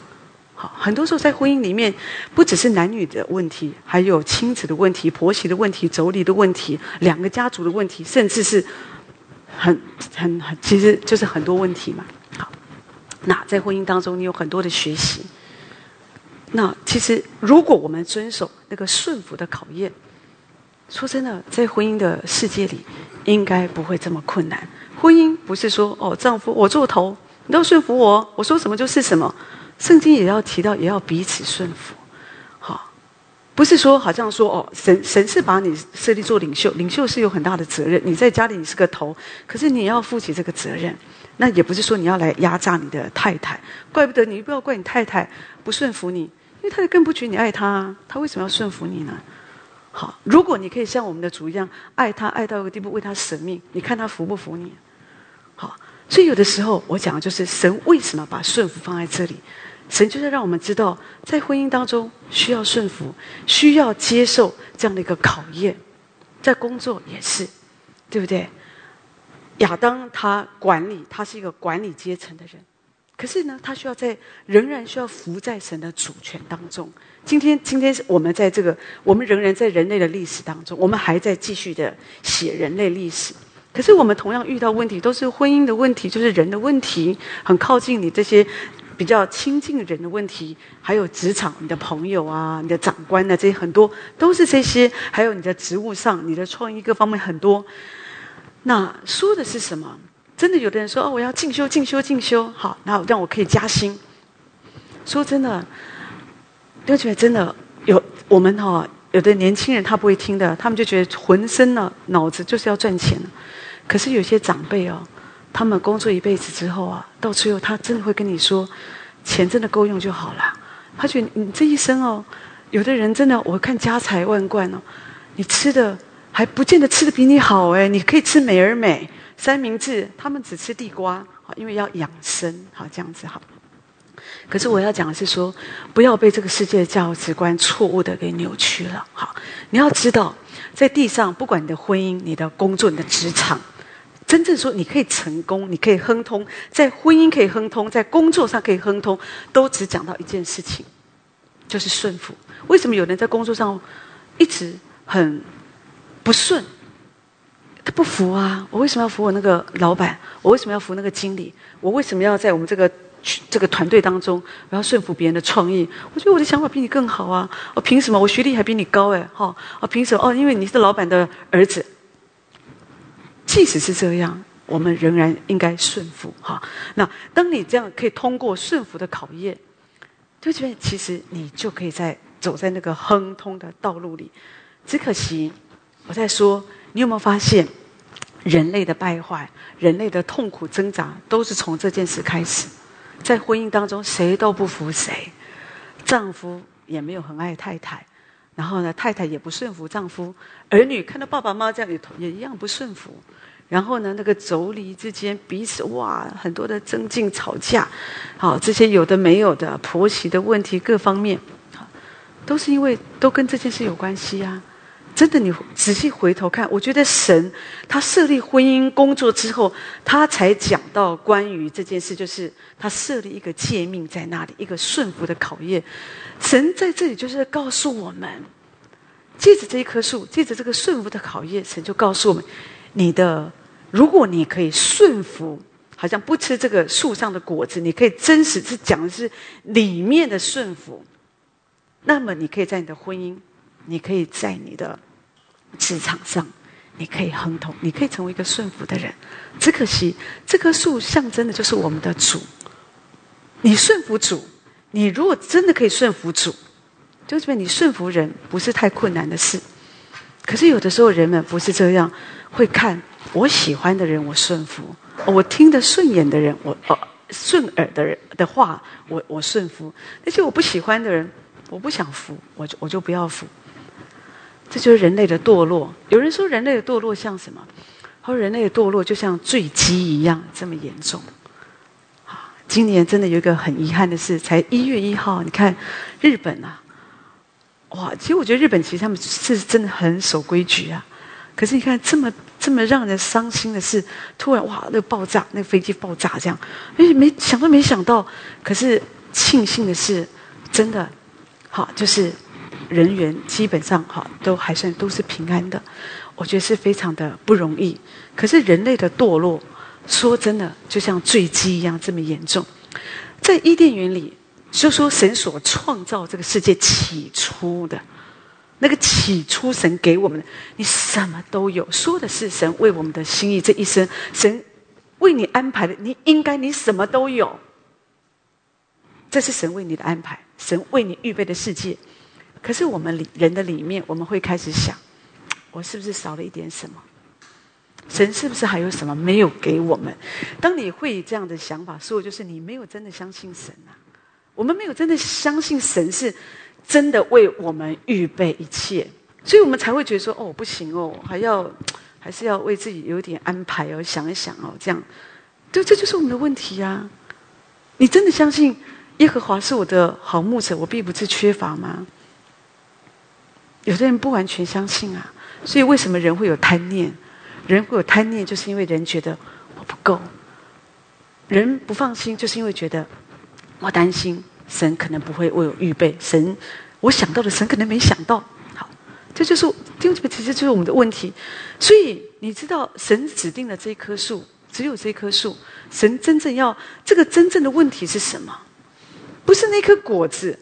好，很多时候在婚姻里面，不只是男女的问题，还有亲子的问题、婆媳的问题、妯娌的问题、两个家族的问题，甚至是很很很，其实就是很多问题嘛。好，那在婚姻当中，你有很多的学习。那其实，如果我们遵守那个顺服的考验。说真的，在婚姻的世界里，应该不会这么困难。婚姻不是说哦，丈夫我做头，你要顺服我，我说什么就是什么。圣经也要提到，也要彼此顺服。好，不是说好像说哦，神神是把你设立做领袖，领袖是有很大的责任。你在家里你是个头，可是你要负起这个责任。那也不是说你要来压榨你的太太，怪不得你不要怪你太太不顺服你，因为太太更不觉得你爱她，她为什么要顺服你呢？好，如果你可以像我们的主一样爱他，爱到一个地步，为他舍命，你看他服不服你？好，所以有的时候我讲的就是神为什么把顺服放在这里？神就是让我们知道，在婚姻当中需要顺服，需要接受这样的一个考验，在工作也是，对不对？亚当他管理，他是一个管理阶层的人。可是呢，他需要在仍然需要服在神的主权当中。今天，今天我们在这个，我们仍然在人类的历史当中，我们还在继续的写人类历史。可是我们同样遇到问题，都是婚姻的问题，就是人的问题，很靠近你这些比较亲近人的问题，还有职场你的朋友啊、你的长官啊，这些很多都是这些，还有你的职务上、你的创意各方面很多。那说的是什么？真的有的人说哦，我要进修、进修、进修，好，然后让我可以加薪。说真的，就觉得真的有我们哈。有的年轻人他不会听的，他们就觉得浑身呢脑子就是要赚钱。可是有些长辈哦，他们工作一辈子之后啊，到最后他真的会跟你说，钱真的够用就好了。他觉得你这一生哦，有的人真的我看家财万贯哦，你吃的还不见得吃的比你好哎，你可以吃美而美三明治，他们只吃地瓜，因为要养生，好这样子好。可是我要讲的是说，不要被这个世界的价值观错误的给扭曲了。好，你要知道，在地上，不管你的婚姻、你的工作、你的职场，真正说你可以成功，你可以亨通，在婚姻可以亨通，在工作上可以亨通，都只讲到一件事情，就是顺服。为什么有人在工作上一直很不顺？他不服啊！我为什么要服我那个老板？我为什么要服那个经理？我为什么要在我们这个？这个团队当中，我要顺服别人的创意。我觉得我的想法比你更好啊！我凭什么？我学历还比你高哎！哈！我凭什么？哦，因为你是老板的儿子。即使是这样，我们仍然应该顺服哈。那当你这样可以通过顺服的考验，就觉得其实你就可以在走在那个亨通的道路里。只可惜，我在说，你有没有发现，人类的败坏、人类的痛苦挣扎，都是从这件事开始。在婚姻当中，谁都不服谁，丈夫也没有很爱太太，然后呢，太太也不顺服丈夫，儿女看到爸爸妈妈这样也也一样不顺服，然后呢，那个妯娌之间彼此哇，很多的争竞吵架，好，这些有的没有的婆媳的问题各方面，都是因为都跟这件事有关系啊。真的，你仔细回头看，我觉得神他设立婚姻工作之后，他才讲到关于这件事，就是他设立一个诫命在那里，一个顺服的考验。神在这里就是告诉我们，借着这一棵树，借着这个顺服的考验，神就告诉我们：你的，如果你可以顺服，好像不吃这个树上的果子，你可以真实是讲的是里面的顺服，那么你可以在你的婚姻，你可以在你的。职场上，你可以亨通，你可以成为一个顺服的人。只可惜，这棵树象征的就是我们的主。你顺服主，你如果真的可以顺服主，就这边你顺服人不是太困难的事。可是有的时候人们不是这样，会看我喜欢的人我顺服，我听得顺眼的人我呃顺耳的人的话我我顺服，那些我不喜欢的人我不想服，我就我就不要服。这就是人类的堕落。有人说，人类的堕落像什么？他说，人类的堕落就像坠机一样，这么严重。啊，今年真的有一个很遗憾的事，才一月一号，你看日本啊，哇！其实我觉得日本其实他们是真的很守规矩啊。可是你看这么这么让人伤心的事，突然哇，那个爆炸，那个飞机爆炸这样，哎，没想都没想到。可是庆幸的是，真的好就是。人员基本上哈都还算都是平安的，我觉得是非常的不容易。可是人类的堕落，说真的就像坠机一样这么严重。在伊甸园里，就说神所创造这个世界起初的那个起初神给我们的，你什么都有，说的是神为我们的心意这一生，神为你安排的，你应该你什么都有。这是神为你的安排，神为你预备的世界。可是我们里人的里面，我们会开始想：我是不是少了一点什么？神是不是还有什么没有给我们？当你会这样的想法，说就是你没有真的相信神啊！我们没有真的相信神是真的为我们预备一切，所以我们才会觉得说：哦，不行哦，还要 还是要为自己有点安排哦，想一想哦，这样，对，这就是我们的问题呀！你真的相信耶和华是我的好牧者，我并不是缺乏吗？有的人不完全相信啊，所以为什么人会有贪念？人会有贪念，就是因为人觉得我不够，人不放心，就是因为觉得我担心神可能不会为我预备，神我想到的神可能没想到。好，这就是弟兄姐妹，其实就是我们的问题。所以你知道，神指定的这棵树，只有这棵树。神真正要这个真正的问题是什么？不是那颗果子。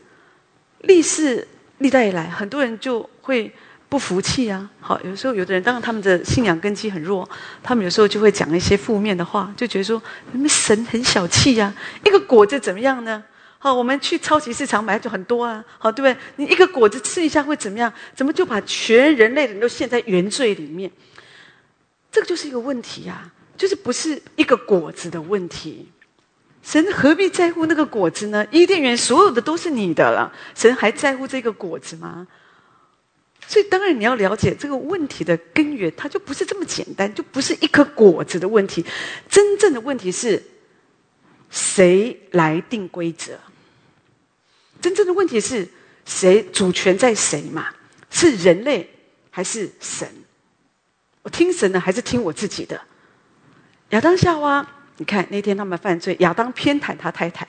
历世历代以来，很多人就会不服气啊。好，有时候有的人，当然他们的信仰根基很弱，他们有时候就会讲一些负面的话，就觉得说你们神很小气呀。一个果子怎么样呢？好，我们去超级市场买就很多啊。好，对不对？你一个果子吃一下会怎么样？怎么就把全人类人都陷在原罪里面？这个就是一个问题呀。就是不是一个果子的问题，神何必在乎那个果子呢？伊甸园所有的都是你的了，神还在乎这个果子吗？所以当然你要了解这个问题的根源，它就不是这么简单，就不是一颗果子的问题。真正的问题是，谁来定规则？真正的问题是谁主权在谁嘛？是人类还是神？我听神的还是听我自己的？亚当夏娃，你看那天他们犯罪，亚当偏袒他太太，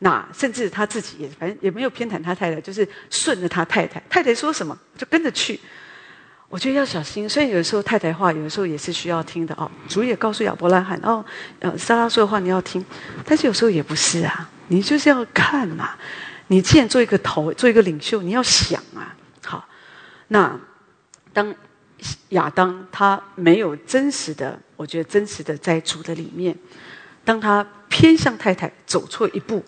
那甚至他自己也反正也没有偏袒他太太，就是顺着他太太，太太说什么就跟着去。我觉得要小心，虽然有时候太太话有时候也是需要听的哦。主也告诉亚伯拉罕哦，呃，撒拉说的话你要听，但是有时候也不是啊，你就是要看嘛。你既然做一个头，做一个领袖，你要想啊。好，那当。亚当他没有真实的，我觉得真实的在主的里面。当他偏向太太走错一步，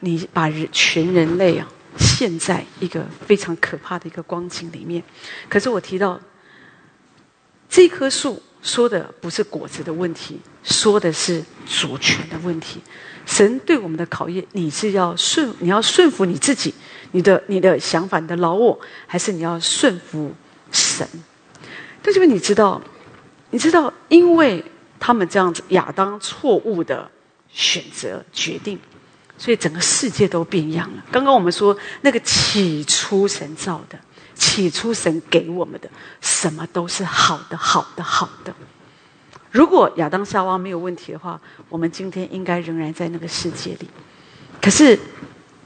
你把人全人类啊陷在一个非常可怕的一个光景里面。可是我提到这棵树说的不是果子的问题，说的是主权的问题。神对我们的考验，你是要顺，你要顺服你自己，你的你的想法，你的老我，还是你要顺服神？但是你知道，你知道，因为他们这样子，亚当错误的选择决定，所以整个世界都变样了。刚刚我们说那个起初神造的，起初神给我们的，什么都是好的，好的，好的。如果亚当夏娃没有问题的话，我们今天应该仍然在那个世界里。可是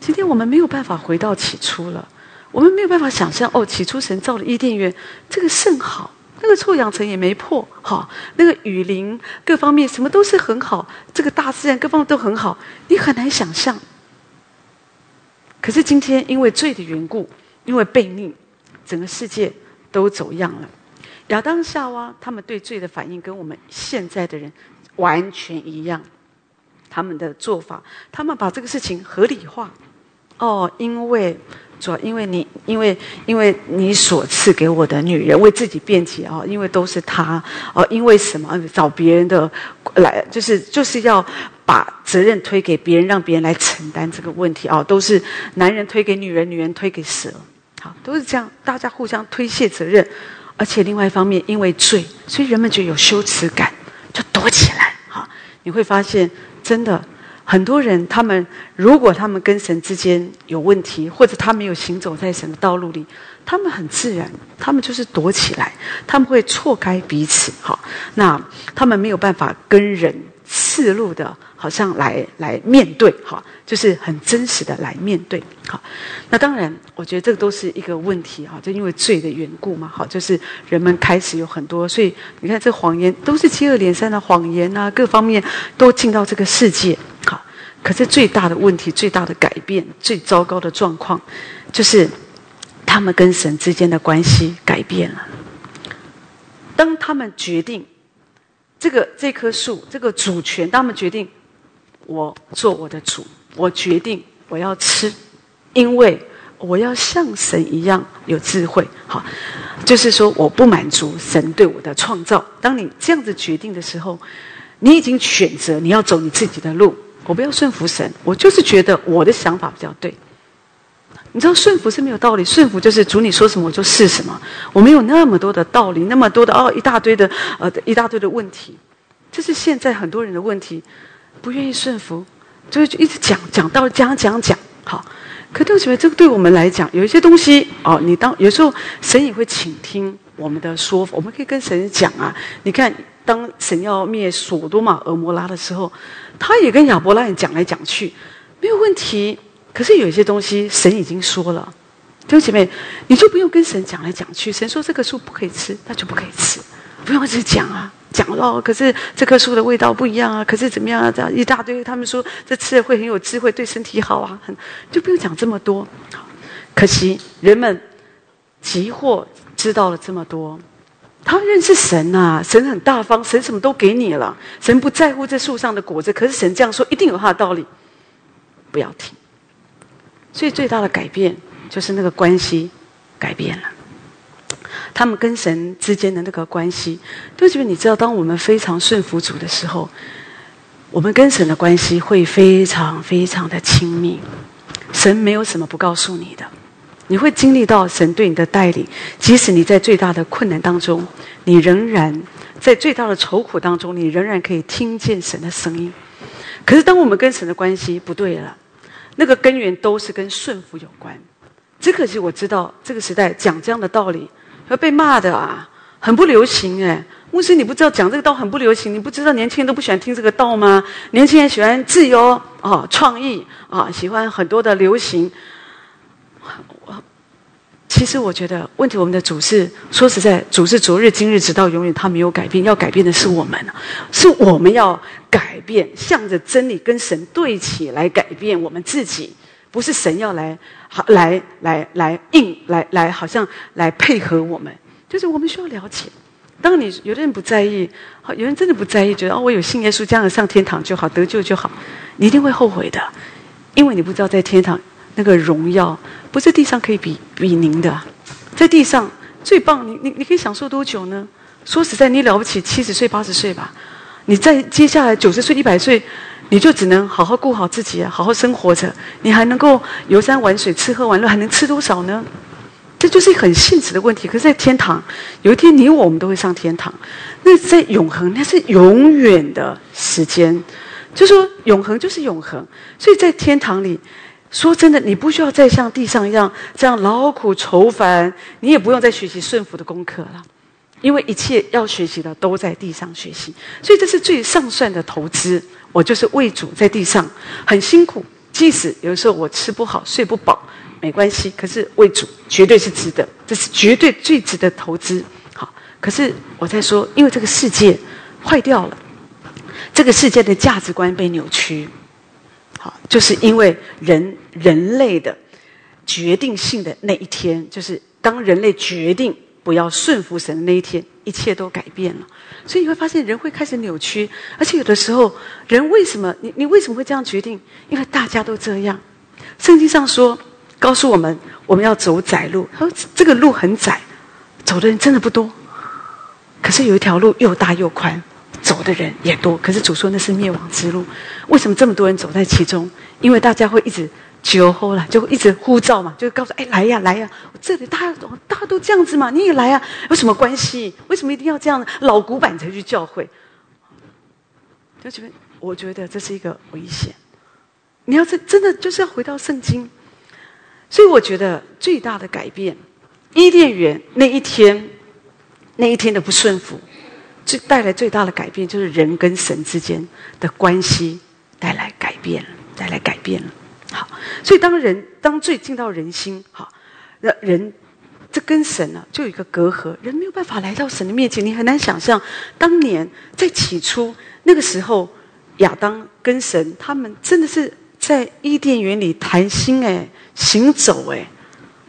今天我们没有办法回到起初了，我们没有办法想象哦，起初神造的伊甸园，这个甚好。那个臭氧层也没破，哈，那个雨林各方面什么都是很好，这个大自然各方面都很好，你很难想象。可是今天因为罪的缘故，因为悖逆，整个世界都走样了。亚当夏娃他们对罪的反应跟我们现在的人完全一样，他们的做法，他们把这个事情合理化。哦，因为。做，因为你，因为，因为你所赐给我的女人为自己辩解啊，因为都是她哦，因为什么找别人的来，就是就是要把责任推给别人，让别人来承担这个问题啊，都是男人推给女人，女人推给蛇，好，都是这样，大家互相推卸责任，而且另外一方面，因为罪，所以人们就有羞耻感，就躲起来，好，你会发现真的。很多人，他们如果他们跟神之间有问题，或者他没有行走在神的道路里，他们很自然，他们就是躲起来，他们会错开彼此。好，那他们没有办法跟人赤露的，好像来来面对，哈，就是很真实的来面对。好，那当然，我觉得这个都是一个问题哈，就因为罪的缘故嘛，好，就是人们开始有很多，所以你看，这谎言都是接二连三的谎言啊，各方面都进到这个世界。可是最大的问题、最大的改变、最糟糕的状况，就是他们跟神之间的关系改变了。当他们决定这个这棵树这个主权，他们决定我做我的主，我决定我要吃，因为我要像神一样有智慧。好，就是说我不满足神对我的创造。当你这样子决定的时候，你已经选择你要走你自己的路。我不要顺服神，我就是觉得我的想法比较对。你知道顺服是没有道理，顺服就是主你说什么我就是什么，我没有那么多的道理，那么多的哦一大堆的呃一大堆的问题，这是现在很多人的问题，不愿意顺服，就是一直讲讲到讲讲讲好。可对不起，这个对我们来讲有一些东西哦，你当有时候神也会倾听我们的说法，我们可以跟神讲啊。你看，当神要灭索多玛、俄摩拉的时候。他也跟亚伯拉罕讲来讲去，没有问题。可是有一些东西，神已经说了，弟兄姐妹，你就不用跟神讲来讲去。神说这棵树不可以吃，那就不可以吃，不用一直讲啊，讲哦。可是这棵树的味道不一样啊，可是怎么样啊？这样一大堆，他们说这吃了会很有智慧，对身体好啊，很就不用讲这么多。可惜人们急或知道了这么多，他认识神呐，神很大方，神什么都给你了，神不在乎这树上的果子。可是神这样说，一定有他的道理，不要听。所以最大的改变。就是那个关系改变了，他们跟神之间的那个关系，都觉得你知道，当我们非常顺服主的时候，我们跟神的关系会非常非常的亲密。神没有什么不告诉你的，你会经历到神对你的带领。即使你在最大的困难当中，你仍然在最大的愁苦当中，你仍然可以听见神的声音。可是，当我们跟神的关系不对了，那个根源都是跟顺服有关。只可惜我知道这个时代讲这样的道理会被骂的啊，很不流行哎。牧师，你不知道讲这个道很不流行？你不知道年轻人都不喜欢听这个道吗？年轻人喜欢自由啊，创意啊，喜欢很多的流行。我其实我觉得问题，我们的主是说实在，主是昨日今日直到永远，他没有改变。要改变的是我们，是我们要改变，向着真理跟神对齐来改变我们自己。不是神要来，好来来来应来来，好像来配合我们，就是我们需要了解。当你有的人不在意，好，有人真的不在意，觉得哦，我有信耶稣，这样上天堂就好，得救就好，你一定会后悔的，因为你不知道在天堂那个荣耀不是地上可以比比您的，在地上最棒，你你你可以享受多久呢？说实在，你了不起七十岁八十岁吧，你在接下来九十岁一百岁。你就只能好好顾好自己啊，好好生活着。你还能够游山玩水、吃喝玩乐，还能吃多少呢？这就是很现实的问题。可是，在天堂，有一天你我们都会上天堂。那在永恒，那是永远的时间。就说永恒就是永恒。所以在天堂里，说真的，你不需要再像地上一样这样劳苦愁烦，你也不用再学习顺服的功课了，因为一切要学习的都在地上学习。所以这是最上算的投资。我就是为主在地上很辛苦，即使有时候我吃不好、睡不饱，没关系。可是为主绝对是值得，这是绝对最值得投资。好，可是我在说，因为这个世界坏掉了，这个世界的价值观被扭曲。就是因为人人类的决定性的那一天，就是当人类决定不要顺服神的那一天，一切都改变了。所以你会发现人会开始扭曲，而且有的时候人为什么你你为什么会这样决定？因为大家都这样。圣经上说，告诉我们我们要走窄路。他说这个路很窄，走的人真的不多。可是有一条路又大又宽，走的人也多。可是主说那是灭亡之路。为什么这么多人走在其中？因为大家会一直。求后了，就一直呼召嘛，就告诉哎来呀来呀，这里大家大家都这样子嘛，你也来啊，有什么关系？为什么一定要这样呢？老古板才去教会，就觉得我觉得这是一个危险。你要是真的就是要回到圣经，所以我觉得最大的改变，伊甸园那一天那一天的不顺服，最带来最大的改变就是人跟神之间的关系带来改变了，带来改变了。好，所以当人当罪进到人心，好，那人这跟神呢就有一个隔阂，人没有办法来到神的面前。你很难想象，当年在起初那个时候，亚当跟神他们真的是在伊甸园里谈心哎，行走哎。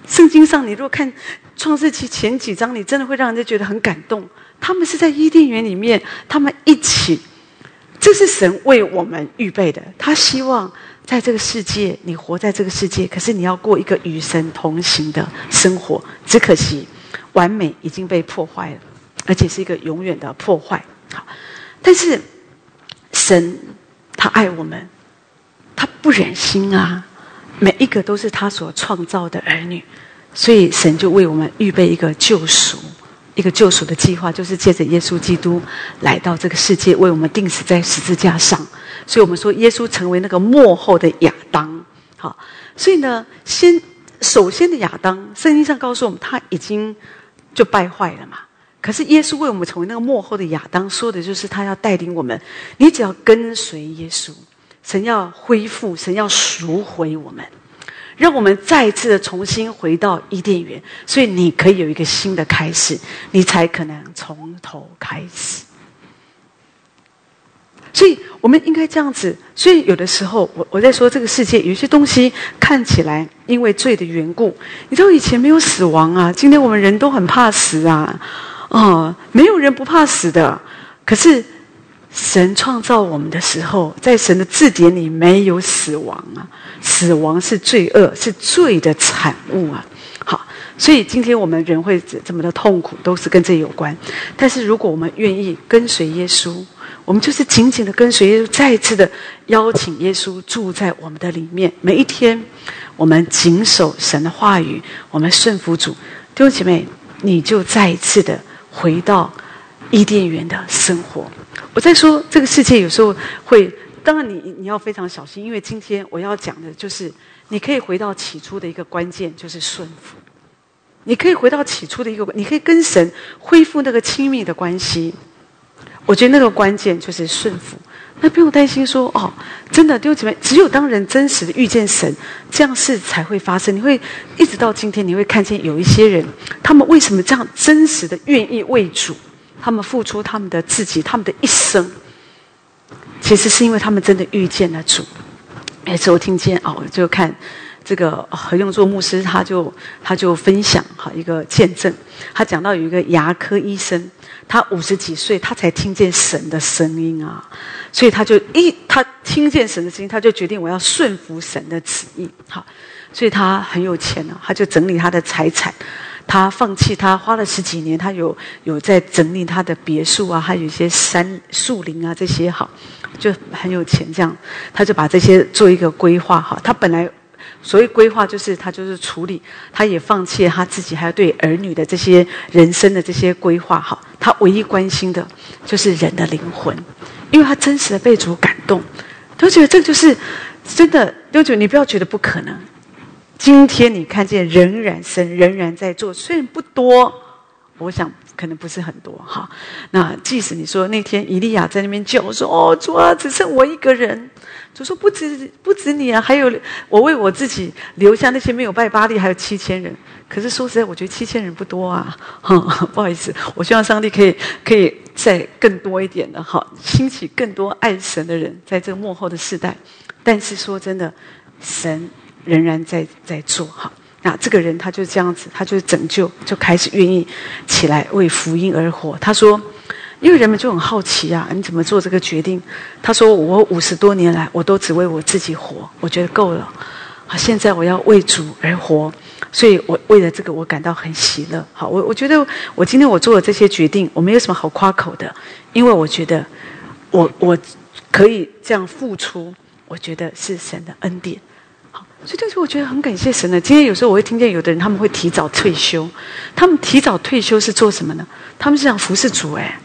圣经上你如果看创世纪前几章，你真的会让人家觉得很感动。他们是在伊甸园里面，他们一起，这是神为我们预备的，他希望。在这个世界，你活在这个世界，可是你要过一个与神同行的生活。只可惜，完美已经被破坏了，而且是一个永远的破坏。好，但是神他爱我们，他不忍心啊！每一个都是他所创造的儿女，所以神就为我们预备一个救赎。一个救赎的计划，就是借着耶稣基督来到这个世界，为我们钉死在十字架上。所以我们说，耶稣成为那个幕后的亚当。好，所以呢，先首先的亚当，圣经上告诉我们，他已经就败坏了嘛。可是耶稣为我们成为那个幕后的亚当，说的就是他要带领我们。你只要跟随耶稣，神要恢复，神要赎回我们。让我们再一次的重新回到伊甸园，所以你可以有一个新的开始，你才可能从头开始。所以我们应该这样子。所以有的时候，我我在说这个世界有些东西看起来因为罪的缘故，你知道以前没有死亡啊，今天我们人都很怕死啊，哦，没有人不怕死的。可是神创造我们的时候，在神的字典里没有死亡啊，死亡是罪恶，是罪的产物啊。好，所以今天我们人会这么的痛苦，都是跟这有关。但是如果我们愿意跟随耶稣。我们就是紧紧的跟随耶稣，再一次的邀请耶稣住在我们的里面。每一天，我们谨守神的话语，我们顺服主。弟兄姐妹，你就再一次的回到伊甸园的生活。我在说这个世界有时候会，当然你你要非常小心，因为今天我要讲的就是，你可以回到起初的一个关键，就是顺服。你可以回到起初的一个，你可以跟神恢复那个亲密的关系。我觉得那个关键就是顺服，那不用担心说哦，真的弟兄姐妹，只有当人真实的遇见神，这样事才会发生。你会一直到今天，你会看见有一些人，他们为什么这样真实的愿意为主，他们付出他们的自己，他们的一生，其实是因为他们真的遇见了主。每次我听见哦，就看。这个何用作牧师，他就他就分享哈一个见证，他讲到有一个牙科医生，他五十几岁，他才听见神的声音啊，所以他就一他听见神的声音，他就决定我要顺服神的旨意，好，所以他很有钱了，他就整理他的财产，他放弃他花了十几年，他有有在整理他的别墅啊，还有一些山树林啊这些好，就很有钱这样，他就把这些做一个规划哈，他本来。所谓规划，就是他就是处理，他也放弃了他自己，还有对儿女的这些人生的这些规划。哈，他唯一关心的就是人的灵魂，因为他真实的被主感动，都觉得这就是真的。六九，你不要觉得不可能。今天你看见，仍然神仍然在做，虽然不多，我想可能不是很多哈。那即使你说那天以利亚在那边叫说：“哦，主啊，只剩我一个人。”就说不止不止你啊，还有我为我自己留下那些没有拜巴利，还有七千人。可是说实在，我觉得七千人不多啊。哈 不好意思，我希望上帝可以可以再更多一点的哈，兴起更多爱神的人，在这个幕后的世代。但是说真的，神仍然在在做哈。那这个人他就这样子，他就拯救，就开始愿意起来为福音而活。他说。因为人们就很好奇啊，你怎么做这个决定？他说：“我五十多年来，我都只为我自己活，我觉得够了。好，现在我要为主而活，所以我为了这个，我感到很喜乐。好，我我觉得我今天我做了这些决定，我没有什么好夸口的，因为我觉得我我可以这样付出，我觉得是神的恩典。所以这是我觉得很感谢神的。今天有时候我会听见有的人他们会提早退休，他们提早退休是做什么呢？他们是想服侍主，哎。”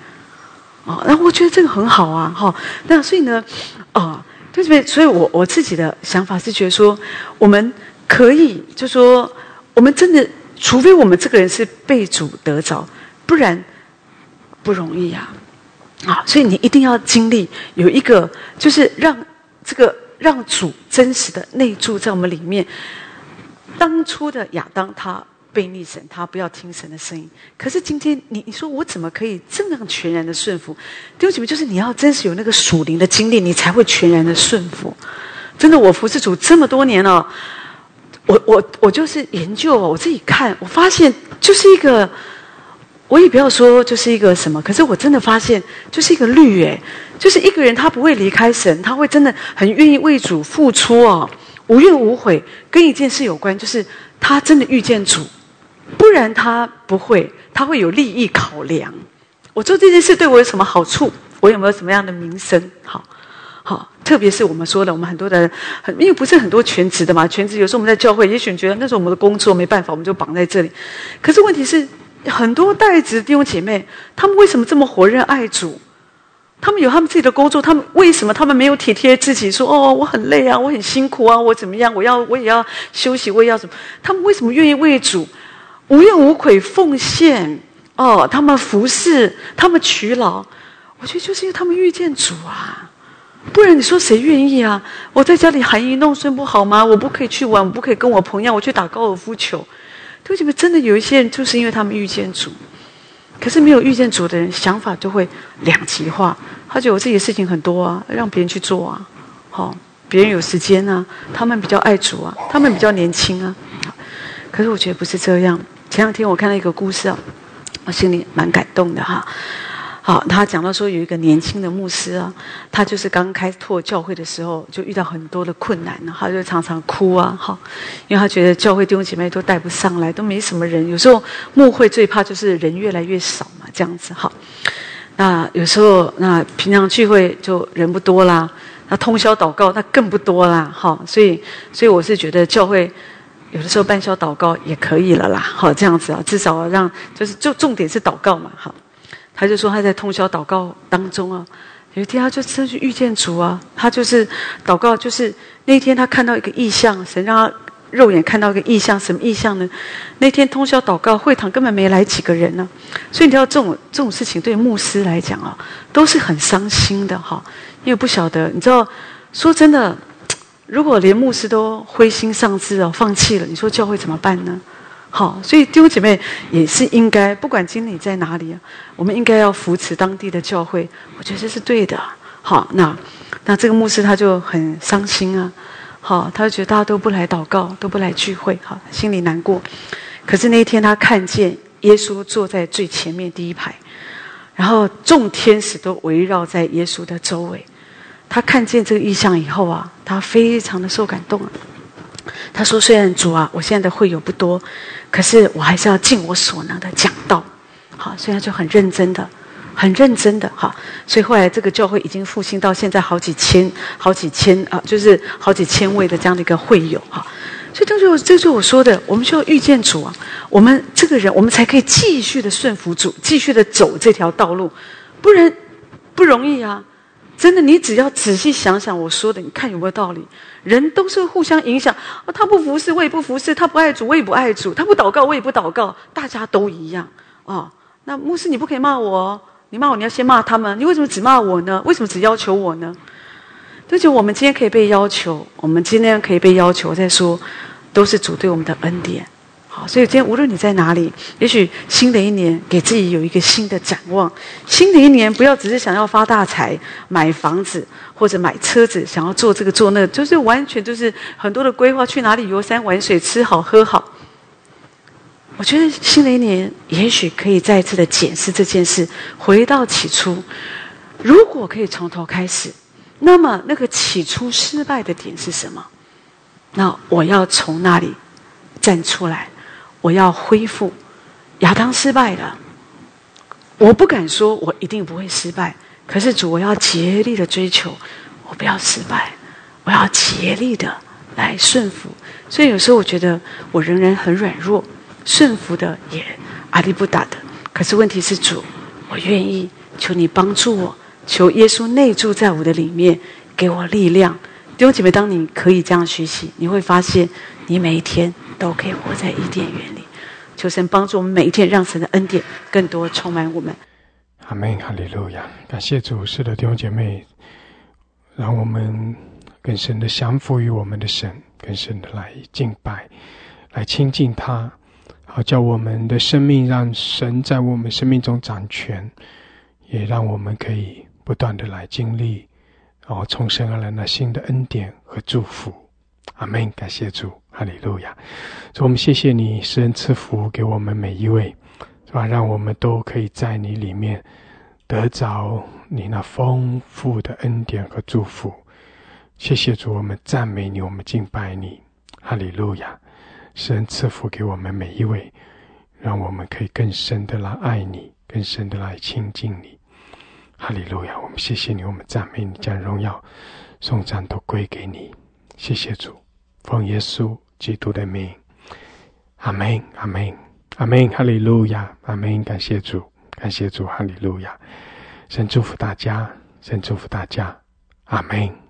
哦，那我觉得这个很好啊，哈。那所以呢，啊，对不对？所以我我自己的想法是觉得说，我们可以就说，我们真的，除非我们这个人是被主得着，不然不容易呀。啊，所以你一定要经历有一个，就是让这个让主真实的内住在我们里面。当初的亚当他。背逆神，他不要听神的声音。可是今天，你你说我怎么可以这样全然的顺服？弟兄姐妹，就是你要真实有那个属灵的经历，你才会全然的顺服。真的，我服侍主这么多年了，我我我就是研究，我自己看，我发现就是一个，我也不要说就是一个什么，可是我真的发现就是一个律诶，就是一个人他不会离开神，他会真的很愿意为主付出哦，无怨无悔，跟一件事有关，就是他真的遇见主。不然他不会，他会有利益考量。我做这件事对我有什么好处？我有没有什么样的名声？好，好，特别是我们说的，我们很多的，很因为不是很多全职的嘛。全职有时候我们在教会，也许觉得那是我们的工作，没办法，我们就绑在这里。可是问题是，很多代职弟兄姐妹，他们为什么这么火热爱主？他们有他们自己的工作，他们为什么他们没有体贴自己？说哦，我很累啊，我很辛苦啊，我怎么样？我要我也要休息，我也要什么？他们为什么愿意为主？无怨无悔奉献哦，他们服侍，他们娶劳，我觉得就是因为他们遇见主啊，不然你说谁愿意啊？我在家里含饴弄孙不好吗？我不可以去玩，我不可以跟我朋友我去打高尔夫球。对不起，真的有一些人就是因为他们遇见主，可是没有遇见主的人，想法就会两极化。他觉得我自己的事情很多啊，让别人去做啊，好，别人有时间啊，他们比较爱主啊，他们比较年轻啊。可是我觉得不是这样。前两天我看到一个故事啊，我心里蛮感动的哈。好，他讲到说有一个年轻的牧师啊，他就是刚开拓教会的时候就遇到很多的困难，他就常常哭啊，哈，因为他觉得教会弟兄姐妹都带不上来，都没什么人。有时候牧会最怕就是人越来越少嘛，这样子哈。那有时候那平常聚会就人不多啦，那通宵祷告那更不多啦，哈。所以所以我是觉得教会有的时候半宵祷告也可以了啦，好这样子啊，至少让就是就重点是祷告嘛，好。他就说他在通宵祷告当中啊，有一天他就真去遇见主啊，他就是祷告，就是那天他看到一个异象，神让他肉眼看到一个异象，什么异象呢？那天通宵祷告，会堂根本没来几个人呢，所以你知道这种这种事情对牧师来讲啊，都是很伤心的哈，因为不晓得，你知道，说真的，如果连牧师都灰心丧志哦，放弃了，你说教会怎么办呢？好，所以弟兄姐妹也是应该，不管经理在哪里，我们应该要扶持当地的教会，我觉得这是对的。好，那那这个牧师他就很伤心啊，好，他就觉得大家都不来祷告，都不来聚会，好，心里难过。可是那一天他看见耶稣坐在最前面第一排，然后众天使都围绕在耶稣的周围。他看见这个意象以后啊，他非常的受感动啊。他说：“虽然主啊，我现在的会友不多，可是我还是要尽我所能的讲道。好，所以他就很认真的，很认真的哈。所以后来这个教会已经复兴到现在好几千、好几千啊，就是好几千位的这样的一个会友哈。所以这就这就是我说的，我们需要遇见主啊，我们这个人，我们才可以继续的顺服主，继续的走这条道路，不然不容易啊。”真的，你只要仔细想想我说的，你看有没有道理？人都是互相影响啊！他不服侍，我也不服侍；他不爱主，我也不爱主；他不祷告，我也不祷告。大家都一样啊！那牧师，你不可以骂我，你骂我，你要先骂他们。你为什么只骂我呢？为什么只要求我呢？而且我们今天可以被要求，我们今天可以被要求，在说，都是主对我们的恩典。好，所以今天无论你在哪里，也许新的一年给自己有一个新的展望。新的一年不要只是想要发大财、买房子或者买车子，想要做这个做那，就是完全就是很多的规划，去哪里游山玩水、吃好喝好。我觉得新的一年也许可以再次的检视这件事，回到起初。如果可以从头开始，那么那个起初失败的点是什么？那我要从那里站出来。我要恢复，亚当失败了。我不敢说，我一定不会失败。可是主，我要竭力的追求，我不要失败，我要竭力的来顺服。所以有时候我觉得我仍然很软弱，顺服的也阿力不打的。可是问题是主，我愿意求你帮助我，求耶稣内住在我的里面，给我力量。弟兄姐妹，当你可以这样学习，你会发现你每一天。都可以活在伊甸园里，求神帮助我们每一天，让神的恩典更多充满我们。阿门，哈利路亚！感谢主，是的弟兄姐妹，让我们更深的降服于我们的神，更深的来敬拜，来亲近他，好叫我们的生命让神在我们生命中掌权，也让我们可以不断的来经历，然后从神而来那新的恩典和祝福。阿门！感谢主。哈利路亚！主，我们谢谢你施恩赐福给我们每一位，是吧？让我们都可以在你里面得着你那丰富的恩典和祝福。谢谢主，我们赞美你，我们敬拜你。哈利路亚！施恩赐福给我们每一位，让我们可以更深的来爱你，更深的来亲近你。哈利路亚！我们谢谢你，我们赞美你，将荣耀、颂赞都归给你。谢谢主。奉耶稣基督的名，阿门，阿门，阿门，哈利路亚，阿门。感谢主，感谢主，哈利路亚。神祝福大家，神祝福大家，阿门。